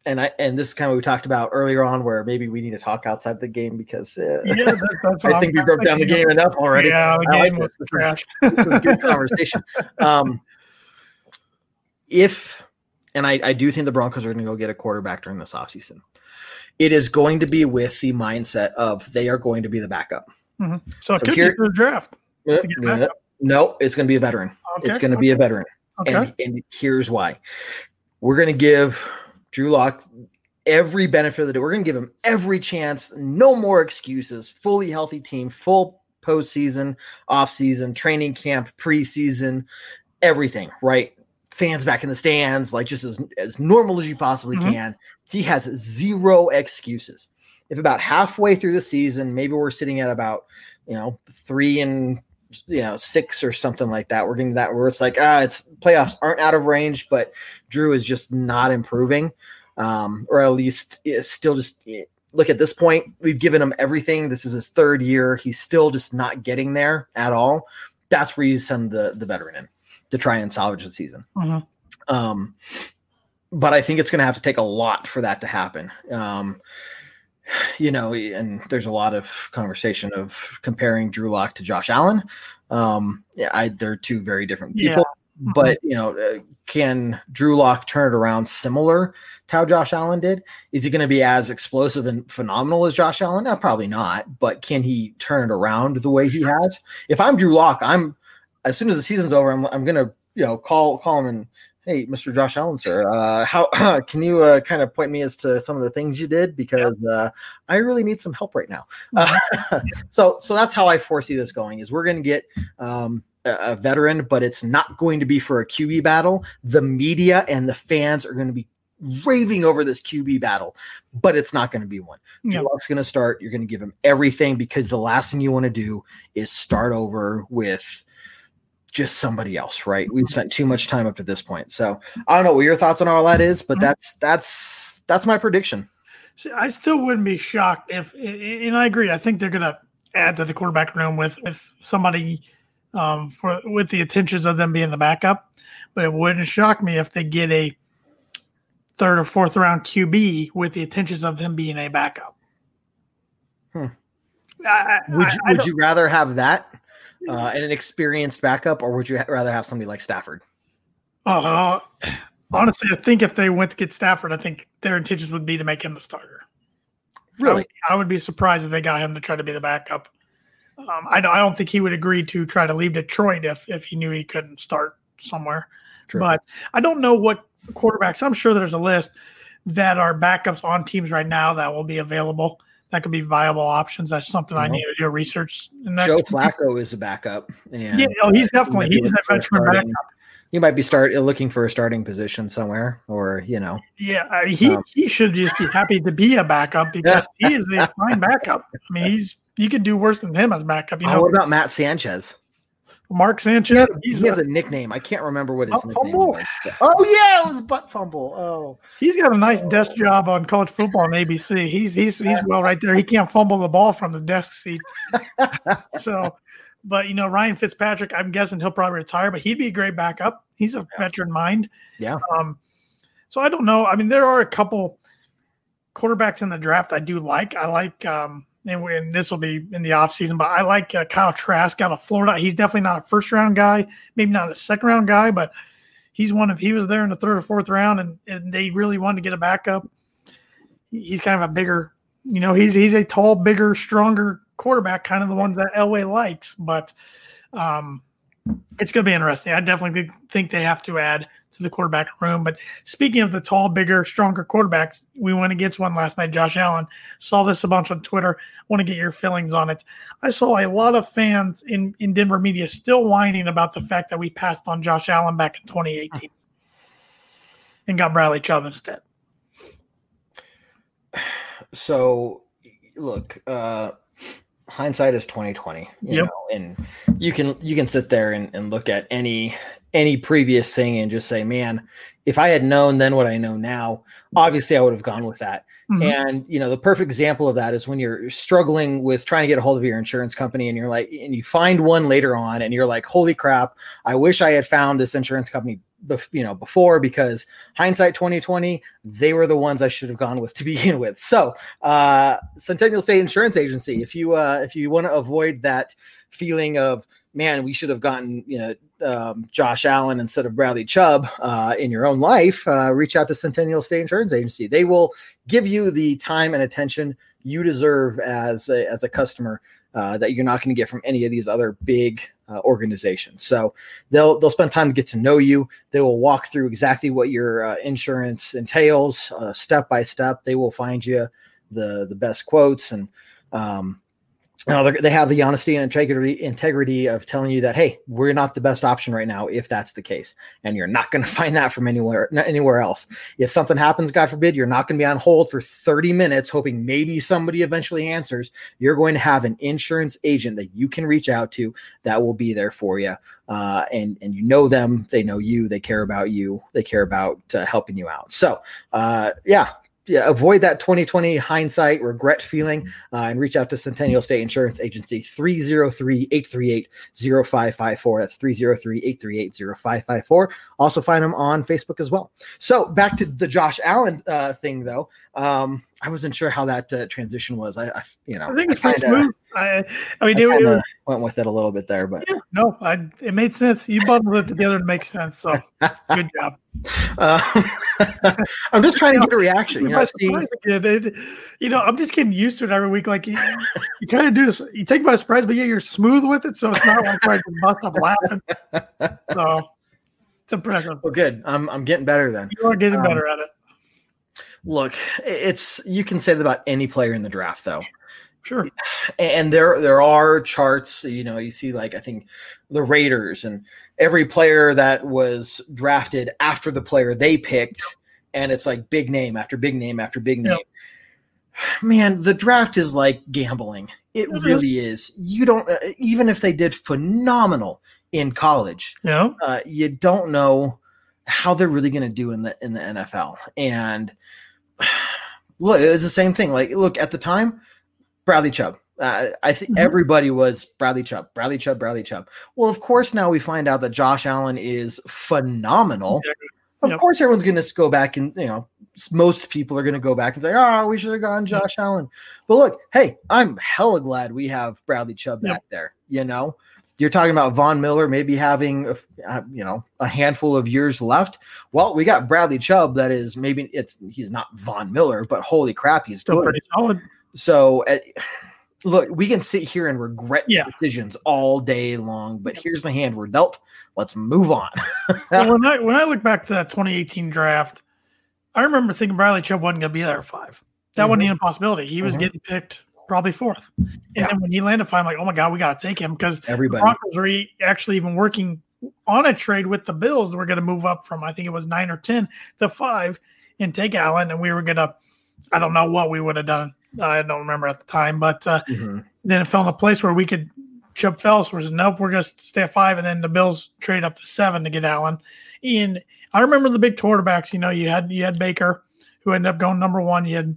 and I and this is kind of what we talked about earlier on, where maybe we need to talk outside the game because uh, Yeah, that's, that's *laughs* I I'm think we broke down the game enough already. Yeah, the I like game was this. This is- trash. this is a good conversation. *laughs* Um, if and I, I do think the Broncos are going to go get a quarterback during this offseason. It is going to be with the mindset of they are going to be the backup. So it So could here- be for the draft. Uh. No, it's going to be a veteran. Okay. It's going to be a veteran. Okay. And, and here's why. We're going to give Drew Lock every benefit of the doubt. We're going to give him every chance. No more excuses. Fully healthy team, full postseason, offseason, training camp, preseason, everything, right? Fans back in the stands, like just as, as normal as you possibly Mhm. can. He has zero excuses. If about halfway through the season, maybe we're sitting at about, you know, three and you know six or something like that. We're getting that where it's like ah, it's playoffs aren't out of range, but Drew is just not improving, um, or at least is still just eh, look at this point. We've given him everything. This is his third year. He's still just not getting there at all. That's where you send the the veteran in to try and salvage the season. Mhm. Um, but I think it's going to have to take a lot for that to happen. Um, you know, and there's a lot of conversation of comparing Drew Lock to Josh Allen. Um, yeah, I, they're two very different Yeah. people, but you know, uh, can Drew Lock turn it around similar to how Josh Allen did? Is he going to be as explosive and phenomenal as Josh Allen? No, probably not. But can he turn it around the way he has? If I'm Drew Lock, I'm as soon as the season's over, I'm, I'm gonna you know call call him and hey, Mr. Josh Allen, sir, uh, how *clears throat* can you uh, kind of point me as to some of the things you did because uh, I really need some help right now. Uh, *laughs* so so that's how I foresee this going. Is we're gonna get. Um, a veteran, but it's not going to be for a QB battle. The media and the fans are going to be raving over this QB battle, but it's not going to be one. Drew Lock's going to start. You're going to give him everything because the last thing you want to do is start over with just somebody else, right? We've spent too much time up to this point. So I don't know what your thoughts on all that is, but Mhm. that's that's that's my prediction. See, I still wouldn't be shocked if, and I agree. I think they're going to add to the quarterback room with with somebody um, for with the intentions of them being the backup. But it wouldn't shock me if they get a third or fourth round QB with the intentions of him being a backup. Hmm. I, I- Would you, would you rather have that uh, and an experienced backup, or would you rather have somebody like Stafford? Oh, Honestly, I think if they went to get Stafford, I think their intentions would be to make him the starter. I Really? would, I would be surprised if they got him to try to be the backup. Um, I, don't- I don't think he would agree to try to leave Detroit if if he knew he couldn't start somewhere. True. But I don't know what quarterbacks. I'm sure there's a list that are backups on teams right now that will be available. That could be viable options. That's something I Mhm. need to do research. Joe *laughs* Flacco is a backup. And Yeah, no, he's he definitely be he's a veteran starting- backup. He might be start looking for a starting position somewhere, or you know, Yeah, I- he Um, he should just be happy to be a backup *laughs* because he is a fine backup. I mean, he's you could do worse than him as a backup. You Oh, what about Matt Sanchez? Mark Sanchez. He, had- he's he has a- a nickname. I can't remember what his Butt nickname fumble? was. but- oh yeah, it was butt fumble. Oh, he's got a nice desk job on college football on ABC. He's he's he's *laughs* well right there. He can't fumble the ball from the desk seat. *laughs* so, but you know Ryan Fitzpatrick, I'm guessing he'll probably retire, but he'd be a great backup. He's a veteran mind. Yeah. Um, so I don't know. I mean, there are a couple quarterbacks in the draft I do like. I like um and, and this will be in the offseason, but I like uh, Kyle Trask out of Florida. He's definitely not a first round guy, maybe not a second round guy, but he's one of he was there in the third or fourth round and, and they really wanted to get a backup. He- He's kind of a bigger, you know, he's he's a tall, bigger, stronger quarterback, kind of the ones that Elway likes, but um it's going to be interesting. I definitely think they have to add to the quarterback room. But speaking of the tall, bigger, stronger quarterbacks, we went against one last night. Josh Allen saw this a bunch on Twitter. Want to get your feelings on it? I saw a lot of fans in in Denver media still whining about the fact that we passed on Josh Allen back in 2018 and got Bradley Chubb instead. *sighs* so look, uh, hindsight is twenty twenty. You Yep. know, and you can you can sit there and, and look at any any previous thing and just say, man, if I had known then what I know now, obviously I would have gone with that. Mhm. And you know, the perfect example of that is when you're struggling with trying to get a hold of your insurance company and you're like, and you find one later on and you're like, holy crap, I wish I had found this insurance company, bef- you know, before because hindsight 2020, they were the ones I should have gone with to *laughs* begin with. So, uh, Centennial State Insurance Agency, if you, uh, if you want to avoid that feeling of, man, we should have gotten, you know, um, Josh Allen instead of Bradley Chubb uh, in your own life, uh, reach out to Centennial State Insurance Agency. They will give you the time and attention you deserve as a, as a customer uh, that you're not going to get from any of these other big uh, organizations. So they'll they'll spend time to get to know you. They will walk through exactly what your uh, insurance entails, uh, step by step. They will find you the the best quotes and um, know, they're- have the honesty and integrity integrity of telling you that hey, we're not the best option right now if that's the case, and you're not going *laughs* to find that from anywhere anywhere else. If something happens, God forbid, you're not going to be on hold for 30 minutes hoping maybe somebody eventually answers. You're going to have an insurance agent that you can reach out to that will be there for you, uh, and and you know them, they know you, they care about you, they care about uh, helping you out. So, uh, yeah. Yeah, avoid that 2020 hindsight regret feeling uh, and reach out to Centennial State Insurance Agency 303 838 0554. That's 303 838 0554. Also, find them on Facebook as well. So, back to the Josh Allen uh, thing, though. Um, I wasn't sure how that uh, transition was. I, I you know, I think it's pretty smooth. I, I mean, I it, it went with it a little bit there, but yeah, no, I, it made sense. You bundled it together to make sense. So *laughs* good job. uh, *laughs* I'm just trying to get a reaction. You know. It- you know, I'm just getting used to it every week. Like you, you kind of do this, you take by surprise, but yeah, you're smooth with it, so it's not like I bust up laughing. *laughs* So it's impressive. well, good. I'm I'm getting better then. You are getting Um, better at it. Look, it's you can say that about any player in the draft, though. Sure. and there there are charts you know you see like i think the raiders and every player that was drafted after the player they picked and it's like big name after big name after big name Yep. man the draft is like gambling it is. really is you don't uh, even if they did phenomenal in college You know, uh, you don't know how they're really going to do in the in the NFL. And *sighs* look, it's the same thing. Like, look at the time, Bradley Chubb. Uh, I think Mhm. everybody was Bradley Chubb, Bradley Chubb, Bradley Chubb. Well, of course, now we find out that Josh Allen is phenomenal. Exactly. Of Yep. course, everyone's going to go back and you know, most people are going to go back and say, "Oh, we should have gone Josh Allen." But look, hey, I'm hella glad we have Bradley Chubb Yep. back there. You know, you're talking about Von Miller maybe having a, uh, you know a handful of years left. Well, we got Bradley Chubb. That is maybe it's he's not Von Miller, but holy crap, he's Still good. pretty solid. So, uh, look, we can sit here and regret Yeah. decisions all day long, but here's the hand we're dealt. Let's move on. *laughs* Well, when I when I look back to that 2018 draft, I remember thinking Bradley Chubb wasn't going to be there at five. That wasn't Mhm. even a possibility. He was Mhm. getting picked probably fourth. And Yeah. then when he landed five, I'm like, oh my god, we got to take him because the Everybody. Broncos were e- actually even working on a trade with the Bills. that We're going to move up from I think it was nine or ten to five and take Allen, and we were going to. I don't know what we would have done. I don't remember at the time, but uh, Mhm. then it fell in a place where we could. Chip Fells was nope, we're going to stay at five, and then the Bills trade up to seven to get Allen. And I remember the big quarterbacks. You know, you had you had Baker, who ended up going number one. You had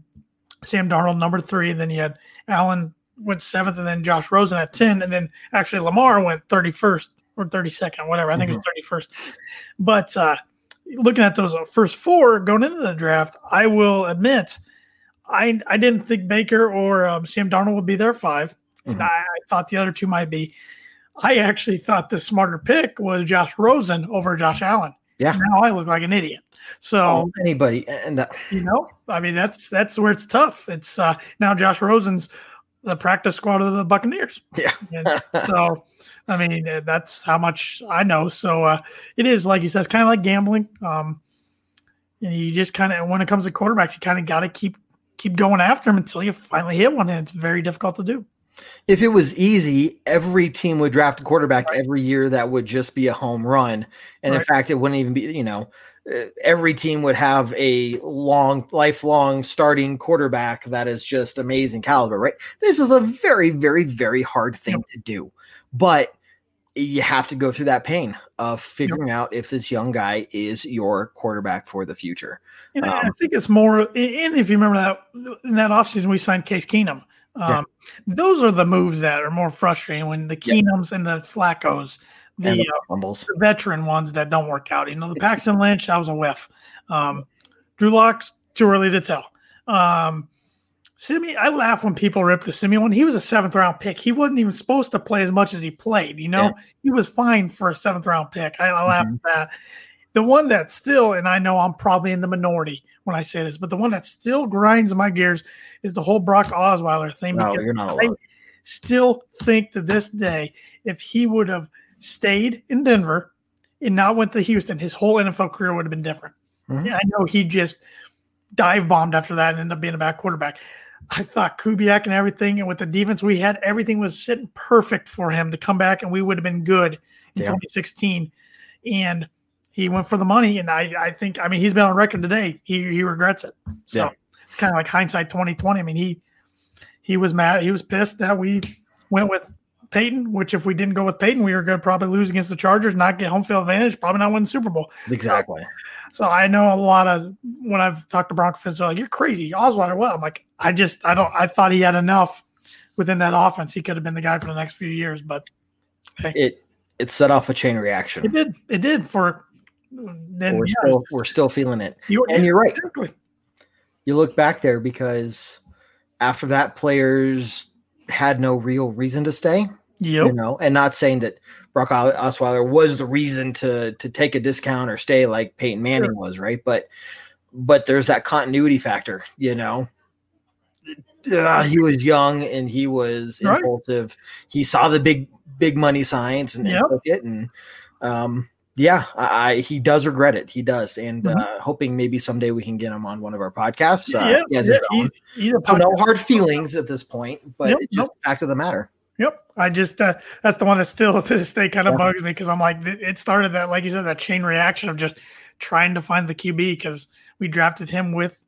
Sam Darnold number three, and then you had Allen went seventh, and then Josh Rosen at ten, and then actually Lamar went thirty first or thirty second, whatever. I think it was thirty first. But uh, looking at those first four going into the draft, I will admit. I, I didn't think Baker or um, Sam Darnold would be there 5 and Mhm. I, I thought the other two might be. I actually thought the smarter pick was Josh Rosen over Josh Allen. Yeah. Now I look like an idiot. So Oh, anybody, and that, you know, I mean that's that's where it's tough. It's uh now Josh Rosen's the practice squad of the Buccaneers. Yeah. So I mean uh, that's how much I know. So uh it is like you said, it's kind of like gambling. Um and you just kind of when it comes to quarterbacks, you kind of got to keep keep going after them until you finally hit one, and it's very difficult to do. if it was easy, every team would draft a quarterback every year that would just be a home run. And in fact, it wouldn't even be, you know, every team would have a long, lifelong starting quarterback that is just amazing caliber, right? This is a very, very, very hard thing to do. But you have to go through that pain of figuring out if this young guy is your quarterback for the future. And I Um, think it's more, and if you remember that in that offseason, we signed Case Keenum. Um, Yeah. Those are the moves that are more frustrating when the. Keenums and the Flaccos, the, uh, the veteran ones that don't work out. You know, the Paxton Lynch, that was a whiff. Um, Drew Lock's too early to tell. Um, Simi, I laugh when people rip the Simi one. He was a seventh round pick. He wasn't even supposed to play as much as he played. You know, Yeah. he was fine for a seventh round pick. I, I laugh Mhm. at that. The one that still, and I know I'm probably in the minority when I say this, but the one that still grinds my gears is the whole Brock Osweiler thing. No, you're not I still think to this day, if he would have stayed in Denver and not went to Houston, his whole NFL career would have been different. Mhm. Yeah, I know he just dive bombed after that and ended up being a back quarterback. I thought Kubiak and everything, and with the defense we had, everything was sitting perfect for him to come back, and we would have been good in Yeah. 2016. And he went for the money, and I, I think, I mean, he's been on record today. He he regrets it. So Yeah. it's kind of like hindsight 2020. I mean, he he was mad, he was pissed that we went with Peyton, which if we didn't go with Peyton, we were going to probably lose against the Chargers, not get home field advantage, probably not win the Super Bowl. Exactly. So I know a lot of when I've talked to Bronco fans, they're like, "You're crazy, Osweiler." What? I'm like, I just I don't. I thought he had enough within that offense. He could have been the guy for the next few years, but It it set off a chain reaction. it did. It did for. Then We're yeah, still we're still feeling it. you, and you're right. Exactly. you look back there because after that, players had no real reason to stay. You know, and not saying that Brock Os- Osweiler was the reason to to take a discount or stay like Peyton Manning was, right? But but there's that continuity factor, you know. Uh, he was young and he was Right. impulsive. He saw the big big money signs and, and Yep. took it, and um, yeah, I, I he does regret it. He does, and Mhm. uh, hoping maybe someday we can get him on one of our podcasts. Uh, yeah, he yeah, he's, he's a So no hard feelings at this point, but Yep, it's just nope. fact of the matter. Yep. I just uh, that's the one that still *laughs* to this day kind of Yeah. bugs me because I'm like it started that like you said that chain reaction of just trying to find the QB because we drafted him with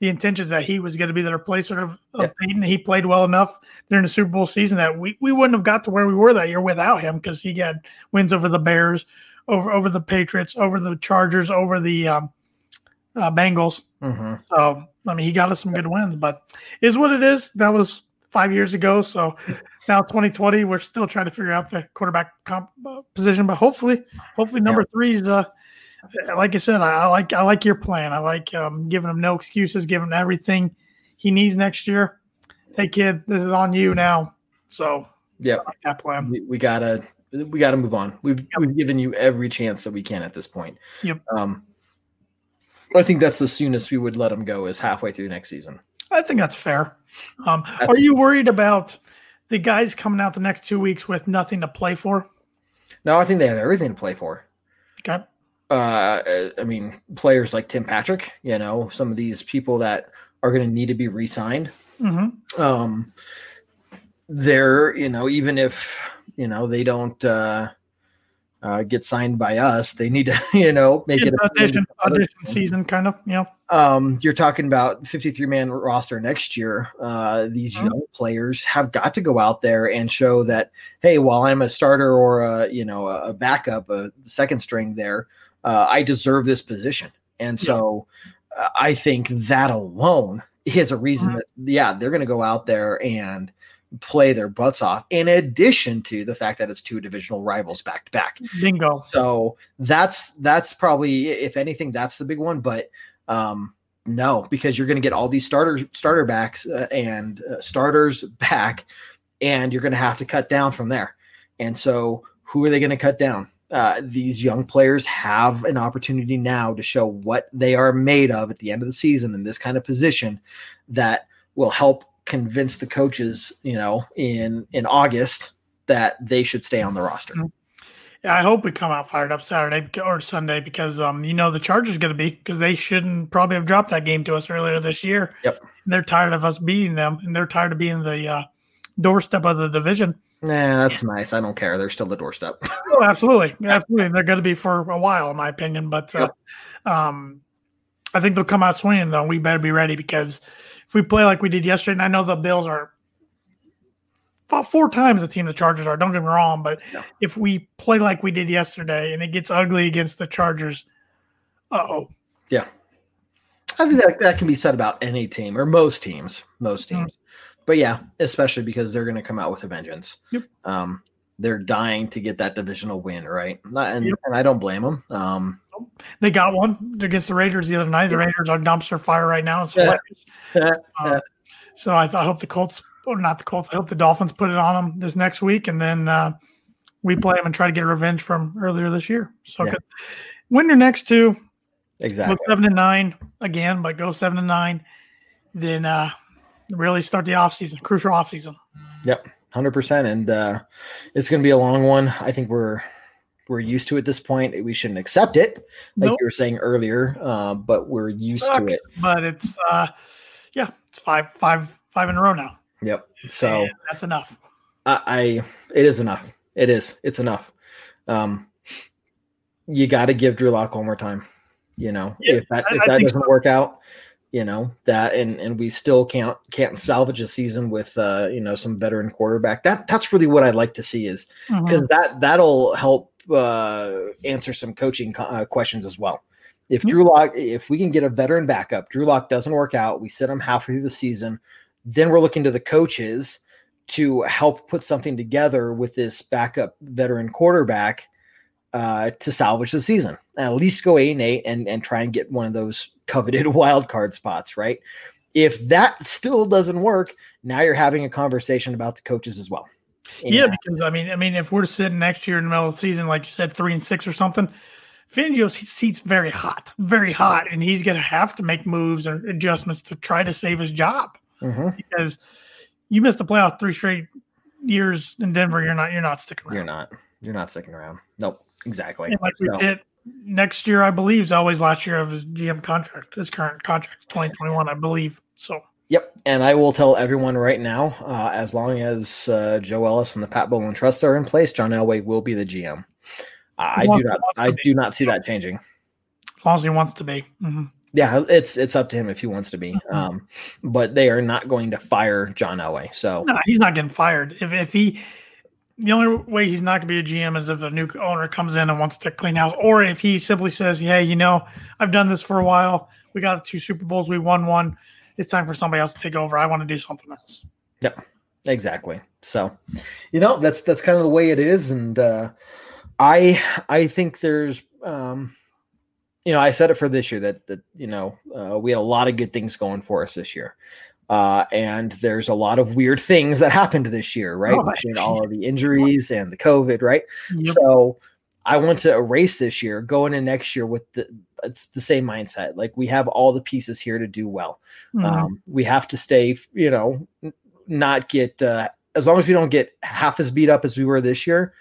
the intentions that he was going to be the replacer of, of Yeah. Peyton. He played well enough during the Super Bowl season that we, we wouldn't have got to where we were that year without him because he had wins over the Bears, over over the Patriots, over the Chargers, over the um, uh, Bengals. hmm So I mean, he got us some good wins, but is what it is. That was five years ago. So now 2020, we're still trying to figure out the quarterback comp, uh, position. But hopefully, hopefully number three is uh, like I said, I, I like I like your plan. I like um, giving him no excuses, giving him everything he needs next year. Hey kid, this is on you now. So yeah, like that plan. we, we gotta we got to move on. We've we've given you every chance that we can at this point. Yep. Um, I think that's the soonest we would let him go is halfway through next season. I think that's fair. Um, That's- are you worried about the guys coming out the next two weeks with nothing to play for? No, I think they have everything to play for. Okay. Uh, I mean, players like Tim Patrick, you know, some of these people that are going to need to be re-signed. Mm-hmm. Um, they're, you know, even if you know they don't uh, uh, get signed by us, they need to, *laughs* you know, make it a audition, audition season, kind of. You know, um, you're talking about 53 man roster next year. Uh, these Mhm. young players have got to go out there and show that, hey, while I'm a starter or a, you know, a backup, a second string there, uh, I deserve this position. And so uh, I think that alone is a reason Mhm. that, yeah, they're going to go out there and play their butts off in addition to the fact that it's two divisional rivals back to back. bingo. So that's that's probably if anything that's the big one. But um, no, because you're going to get all these starters starter backs uh, and uh, starters back, and you're going to have to cut down from there. And so who are they going to cut down? Uh, these young players have an opportunity now to show what they are made of at the end of the season in this kind of position that will help convince the coaches, you know, in in August that they should stay on the roster. Yeah, I hope we come out fired up Saturday or Sunday because um, you know the Chargers going to be because they shouldn't probably have dropped that game to us earlier this year. Yep. And they're tired of us beating them, and they're tired of being the uh, doorstep of the division. Nah, that's nice. I don't care. They're still the doorstep. *laughs* Oh, absolutely, absolutely. And they're going to be for a while, in my opinion. But uh, um, I think they'll come out swinging. Though we better be ready because if we play like we did yesterday, and I know the Bills are about four times the team the Chargers are. Don't get me wrong, but No. if we play like we did yesterday and it gets ugly against the Chargers, uh oh, Yeah. I think that, that can be said about any team or most teams, most Mm. teams. But yeah, especially because they're going to come out with a vengeance. Yep. Um, they're dying to get that divisional win, right? Not, and, Yep. and I don't blame them. Um, they got one against the Raiders the other night. The Raiders are dumpster fire right now. It's hilarious. Uh, so I, th- I hope the Colts, or not the Colts, I hope the Dolphins put it on them this next week, and then uh, we play them and try to get revenge from earlier this year. So Yeah. win your next two, exactly. go seven and nine again, but go seven and nine, then uh, really start the offseason, crucial offseason. Yep, hundred percent. And uh, it's going to be a long one. I think we're we're used to it at this point. We shouldn't accept it, like Nope. you were saying earlier. Uh, but we're used Sucks, to it. but it's uh, yeah, it's five, five, five in a row now. Yep. So. And that's enough. I, I it is enough. It is. It's enough. Um, you got to give Drew Lock one more time. You know, Yeah, if that I- if that doesn't work out, you know that, and and we still can't can't salvage a season with uh you know some veteran quarterback. That that's really what I'd like to see is because that that'll help uh answer some coaching co- uh, questions as well. If Drew Lock, if we can get a veteran backup, Drew Lock doesn't work out, we sit him halfway through the season, then we're looking to the coaches to help put something together with this backup veteran quarterback uh, to salvage the season. At least go eight and eight and and try and get one of those coveted *laughs* wild card spots, right? If that still doesn't work, now you're having a conversation about the coaches as well. Yeah, because I mean, I mean, if we're sitting next year in the middle of the season, like you said, three and six or something, Fangio's seat's very hot, very hot, and he's going to have to make moves or adjustments to try to save his job Mhm. because you missed the playoff three straight years in Denver. You're not, you're not sticking around. you're not. You're not sticking around. Nope. Exactly. And like we So- did next year, I believe, is always last year of his GM contract, his current contract, 2021, I believe. So Yep, and I will tell everyone right now, uh, as long as uh, Joe Ellis and the Pat Bowlen Trust are in place, John Elway will be the GM. I do not. I do not see that changing. as long as he wants to be. hmm Yeah, it's it's up to him if he wants to be. Mm-hmm. Um, but they are not going to fire John Elway. So No, he's not getting fired. If if he, the only way he's not going to be a GM is if a new owner comes in and wants to clean house, or if he simply says, "Yeah, you know, I've done this for a while. We got two Super Bowls. We won one. It's time for somebody else to take over. I want to do something else." Yep, exactly. So, you know, that's that's kind of the way it is, and uh, I I think there's, um, you know, I said it for this year that that you know uh, we had a lot of good things going for us this year. Uh, and there's a lot of weird things that happened this year, right? Oh, Between *laughs* all of the injuries and the COVID, right? Yep. So I want to erase this year, go into next year with the it's the same mindset. Like we have all the pieces here to do well. Mhm. Um, we have to stay, you know, not get uh, as long as we don't get half as beat up as we were this year.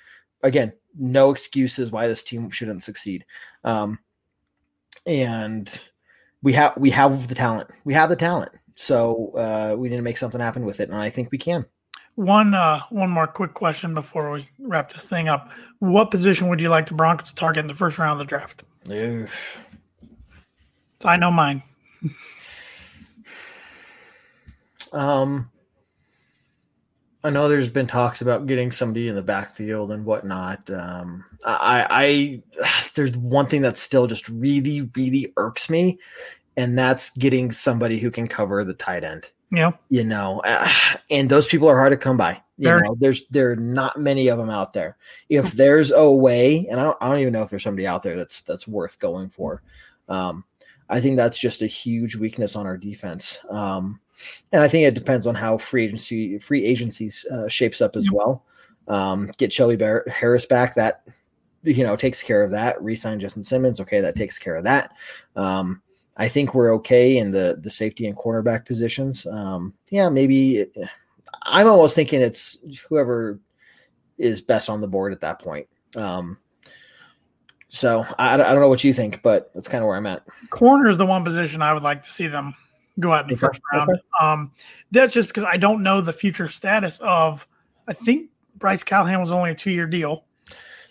Again, no excuses why this team shouldn't succeed. Um, and we have we have the talent. We have the talent. So uh, we need to make something happen with it, and I think we can. One uh, one more quick question before we wrap this thing up. What position would you like the Broncos to target in the first round of the draft? Oof. I know mine. Um, I know there's been talks about getting somebody in the backfield and whatnot. Um, I, I, *sighs* there's one thing that still just really, really irks me, and that's getting somebody who can cover the tight end. Yeah. You know, uh, *sighs* and those people are hard to come by. You know, there's there are not many of them out there. If there's a way, and I don't, I don't even know if there's somebody out there that's that's worth going for. Um, I think that's just a huge weakness on our defense. Um, and I think it depends on how free agency free agencies uh, shapes up as well. Um, get Shelby Bar- Harris back, that you know takes care of that. Resign Justin Simmons, okay, that takes care of that. Um, I think we're okay in the the safety and cornerback positions. Um, yeah, maybe I'm almost thinking it's whoever is best on the board at that point. Um, so I, I don't know what you think, but that's kind of where I'm at. Corner is the one position I would like to see them go out in the Okay, first round. Um, that's just because I don't know the future status of. I think Bryce Callahan was only a two year deal.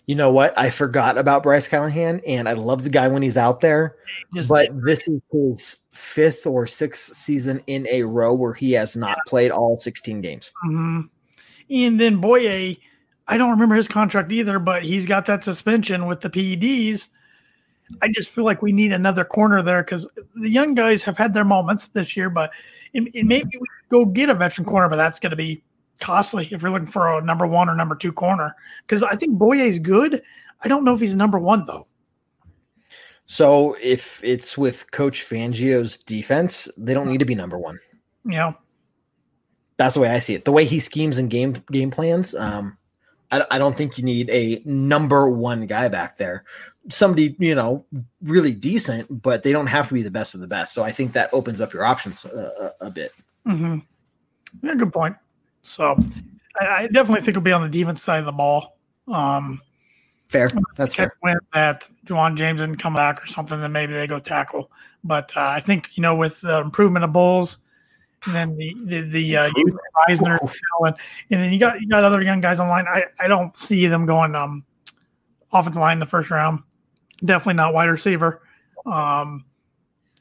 You know what? I forgot about Bryce Callahan, and I love the guy when he's out there. Just But this is his fifth or sixth season in a row where he has not played all 16 games. Mhm. And then Bouye, I don't remember his contract either, but he's got that suspension with the PEDs. I just feel like we need another corner there because the young guys have had their moments this year, but and, and maybe we go get a veteran corner, but that's going to be costly if you're looking for a number one or number two corner. Because I think Bouye is good. I don't know if he's number one though. So if it's with Coach Fangio's defense, they don't need to be number one. Yeah, That's the way I see it. The way he schemes and game game plans, um, I, I don't think you need a number one guy back there. Somebody you know really decent, but they don't have to be the best of the best. So I think that opens up your options a, a, a bit. hmm Yeah, good point. So I, I definitely think it'll be on the defense side of the ball. Um, Fair. That's fair. wind that Ja'Wuan James didn't come back or something, then maybe they go tackle. But uh, I think you know with the improvement of Bolles, and then the the, the uh, Risner, and, and then you got you got other young guys online. I, I don't see them going um offensive line in the first round. Definitely not wide receiver. Um,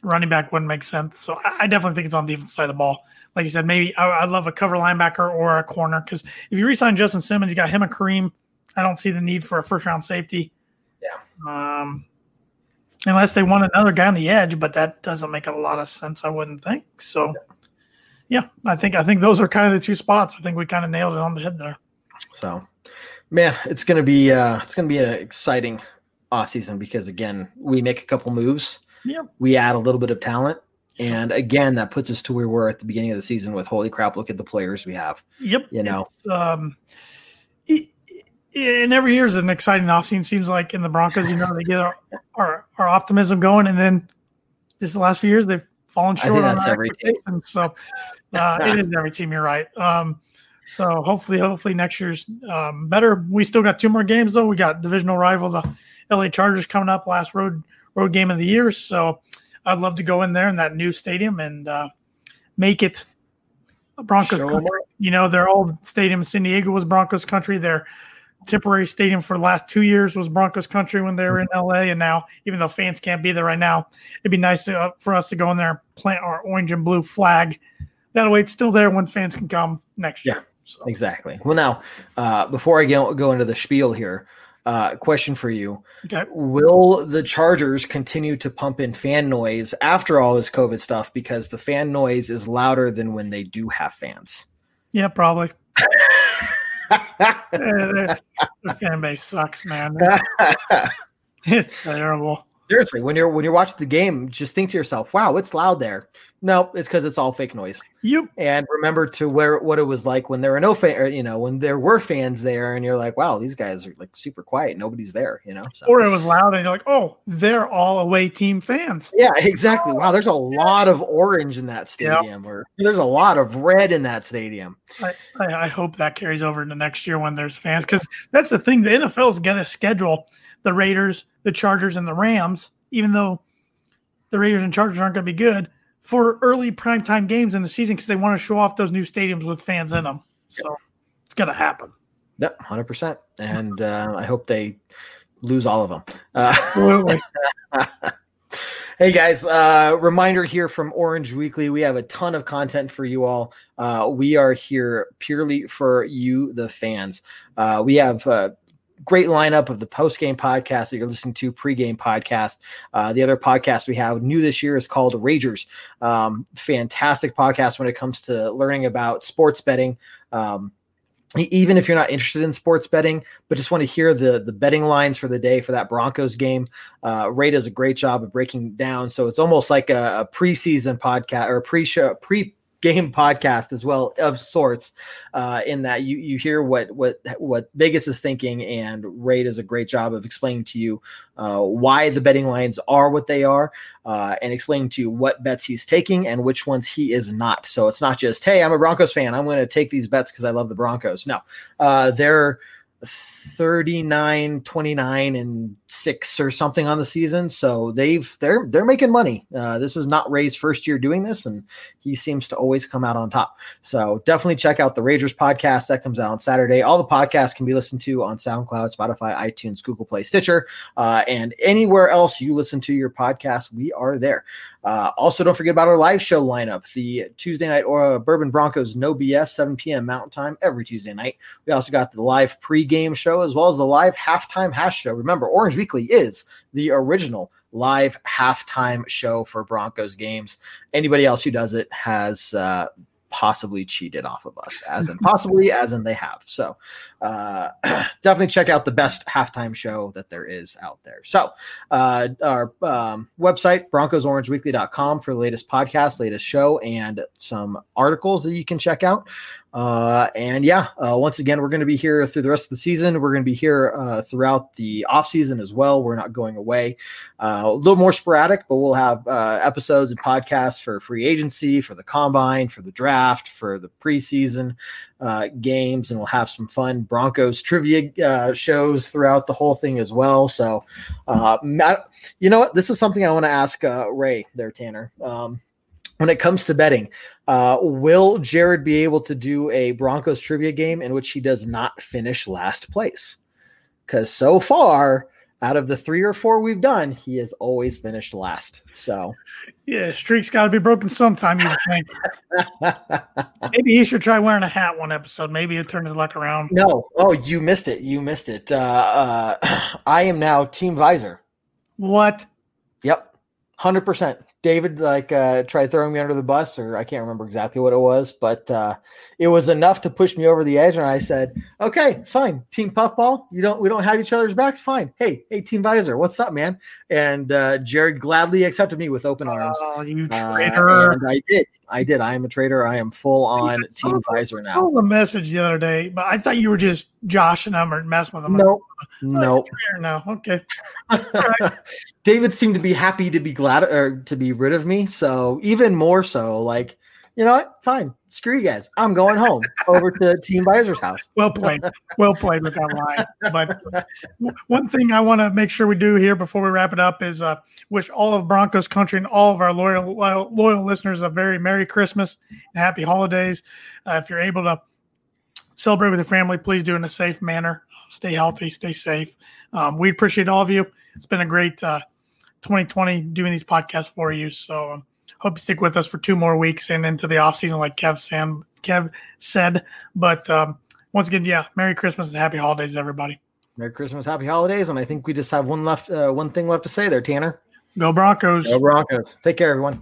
running back wouldn't make sense. So I, I definitely think it's on the defense side of the ball. Like you said, maybe I, I'd love a cover linebacker or a corner because if you resign Justin Simmons, you got him and Kareem. I don't see the need for a first round safety. Yeah. Um, unless they want another guy on the edge, but that doesn't make a lot of sense. I wouldn't think so. Yeah, I think I think those are kind of the two spots. I think we kind of nailed it on the head there. So, man, it's gonna be uh, it's gonna be an exciting offseason because again, we make a couple moves, Yep. we add a little bit of talent, and again, that puts us to where we were at the beginning of the season with holy crap, look at the players we have. Yep. You know. It's, um, it, it, and every year is an exciting offseason. Seems like in the Broncos, you know, they get our, our, our optimism going, and then just the last few years they've fallen I short on our every team. expectations. So uh, it is every team. You're right. Um, so hopefully, hopefully next year's um, better. We still got two more games though. We got divisional rival the LA Chargers coming up last road road game of the year. So I'd love to go in there in that new stadium and uh, make it a Broncos. Country. You know, their old stadium in San Diego was Broncos country. Their temporary stadium for the last two years was Broncos country when they were in LA. And now, even though fans can't be there right now, it'd be nice to, uh, for us to go in there and plant our orange and blue flag. That way, it's still there when fans can come next year. Yeah. So, Exactly. Well, now, uh, before I go, go into the spiel here, uh, question for you: okay. Will the Chargers continue to pump in fan noise after all this COVID stuff? Because the fan noise is louder than when they do have fans. Yeah, probably. *laughs* *laughs* *laughs* Their, their fan base sucks, man. It's terrible. Seriously, when you're when you're watching the game, just think to yourself, "Wow, it's loud there." No, it's because it's all fake noise. You And remember to where what it was like when there were no fan, you know, when there were fans there, and you're like, "Wow, these guys are like super quiet. Nobody's there," you know. So. or it was loud, and you're like, oh, they're all away team fans. Yeah, exactly. Wow, there's a lot of orange in that stadium, or there's a lot of red in that stadium. I, I, I hope that carries over into next year when there's fans, because that's the thing. The NFL's going to schedule the Raiders, the Chargers, and the Rams, even though the Raiders and Chargers aren't going to be good for early primetime games in the season because they want to show off those new stadiums with fans in them. So it's going to happen. Yep, hundred percent. And uh, I hope they lose all of them. Uh. *laughs* Hey guys, uh, reminder here from Orange Weekly. We have a ton of content for you all. Uh, we are here purely for you, the fans. Uh, we have a great lineup of the post game podcast that you're listening to, pre-game podcast. Uh, the other podcast we have new this year is called Ragers. Um, fantastic podcast when it comes to learning about sports betting. Um, even if you're not interested in sports betting, but just want to hear the the betting lines for the day for that Broncos game, uh, Ray does a great job of breaking down. So it's almost like a, a preseason podcast or a pre-show pre game podcast as well of sorts uh in that you you hear what what what vegas is thinking and ray does a great job of explaining to you uh why the betting lines are what they are uh and explaining to you what bets he's taking and which ones he is not. So it's not just hey i'm a broncos fan. I'm going to take these bets because i love the broncos. No. Uh they're 39 29 and 6 or something on the season so they've they're they're making money uh, this is not ray's first year doing this and he seems to always come out on top so definitely check out the ragers podcast that comes out on saturday all the podcasts can be listened to on soundcloud spotify itunes google play stitcher uh, and anywhere else you listen to your podcast we are there uh, also, don't forget about our live show lineup. The Tuesday night or Bourbon Broncos No BS, 7 p.m. Mountain Time every Tuesday night. We also got the live pregame show as well as the live halftime hash show. Remember, Orange Weekly is the original live halftime show for Broncos games. Anybody else who does it has uh, possibly cheated off of us, as in possibly, *laughs* as in they have. So uh, *clears throat* definitely check out the best halftime show that there is out there. So uh, our um, website, broncosorangeweekly.com for the latest podcast, latest show, and some articles that you can check out. Uh, and yeah, uh, once again, we're going to be here through the rest of the season. We're going to be here uh, throughout the off season as well. We're not going away. Uh, a little more sporadic, but we'll have uh, episodes and podcasts for free agency, for the combine, for the draft, for the preseason uh, games, and we'll have some fun Broncos trivia uh, shows throughout the whole thing as well. So, uh, Matt, you know what? This is something I want to ask Ray there, Tanner. Um, when it comes to betting, uh, will Jared be able to do a Broncos trivia game in which he does not finish last place? Because so far, out of the three or four we've done, he has always finished last. So, Yeah, streak's got to be broken sometime. You think. *laughs* Maybe he should try wearing a hat one episode. Maybe it turn his luck around. no, oh, you missed it. You missed it. Uh, uh, *clears throat* I am now Team Visor. What? Yep, hundred percent. David like uh, tried throwing me under the bus, or I can't remember exactly what it was, but uh, it was enough to push me over the edge. And I said, "Okay, fine, Team Puffball. You don't we don't have each other's backs. Fine. Hey, hey, Team Visor, what's up, man?" And uh, Jared gladly accepted me with open arms. Oh, you Uh, traitor! and I did. I did. I am a trader. I am full on saw Team the- now. I saw the message the other day, but I thought you were just joshing them or messing with them. No, Oh, no. now. Okay. *laughs* David seemed to be happy to be glad or to be rid of me. So even more so, like, you know what? Fine. Screw you guys. I'm going home over to Team Visor's house. *laughs* Well played. Well played with that line. But one thing I want to make sure we do here before we wrap it up is uh, wish all of Broncos country and all of our loyal loyal, loyal listeners a very Merry Christmas and Happy Holidays. Uh, if you're able to celebrate with your family, please do in a safe manner. Stay healthy, stay safe. Um, we appreciate all of you. It's been a great uh, 2020 doing these podcasts for you. So um, hope you stick with us for two more weeks and into the off season, like Kev Sam Kev said. But um, once again, yeah, Merry Christmas and Happy Holidays, everybody. Merry Christmas, Happy Holidays, and I think we just have one left, uh, one thing left to say there, Tanner. Go Broncos. Go Broncos. Take care, everyone.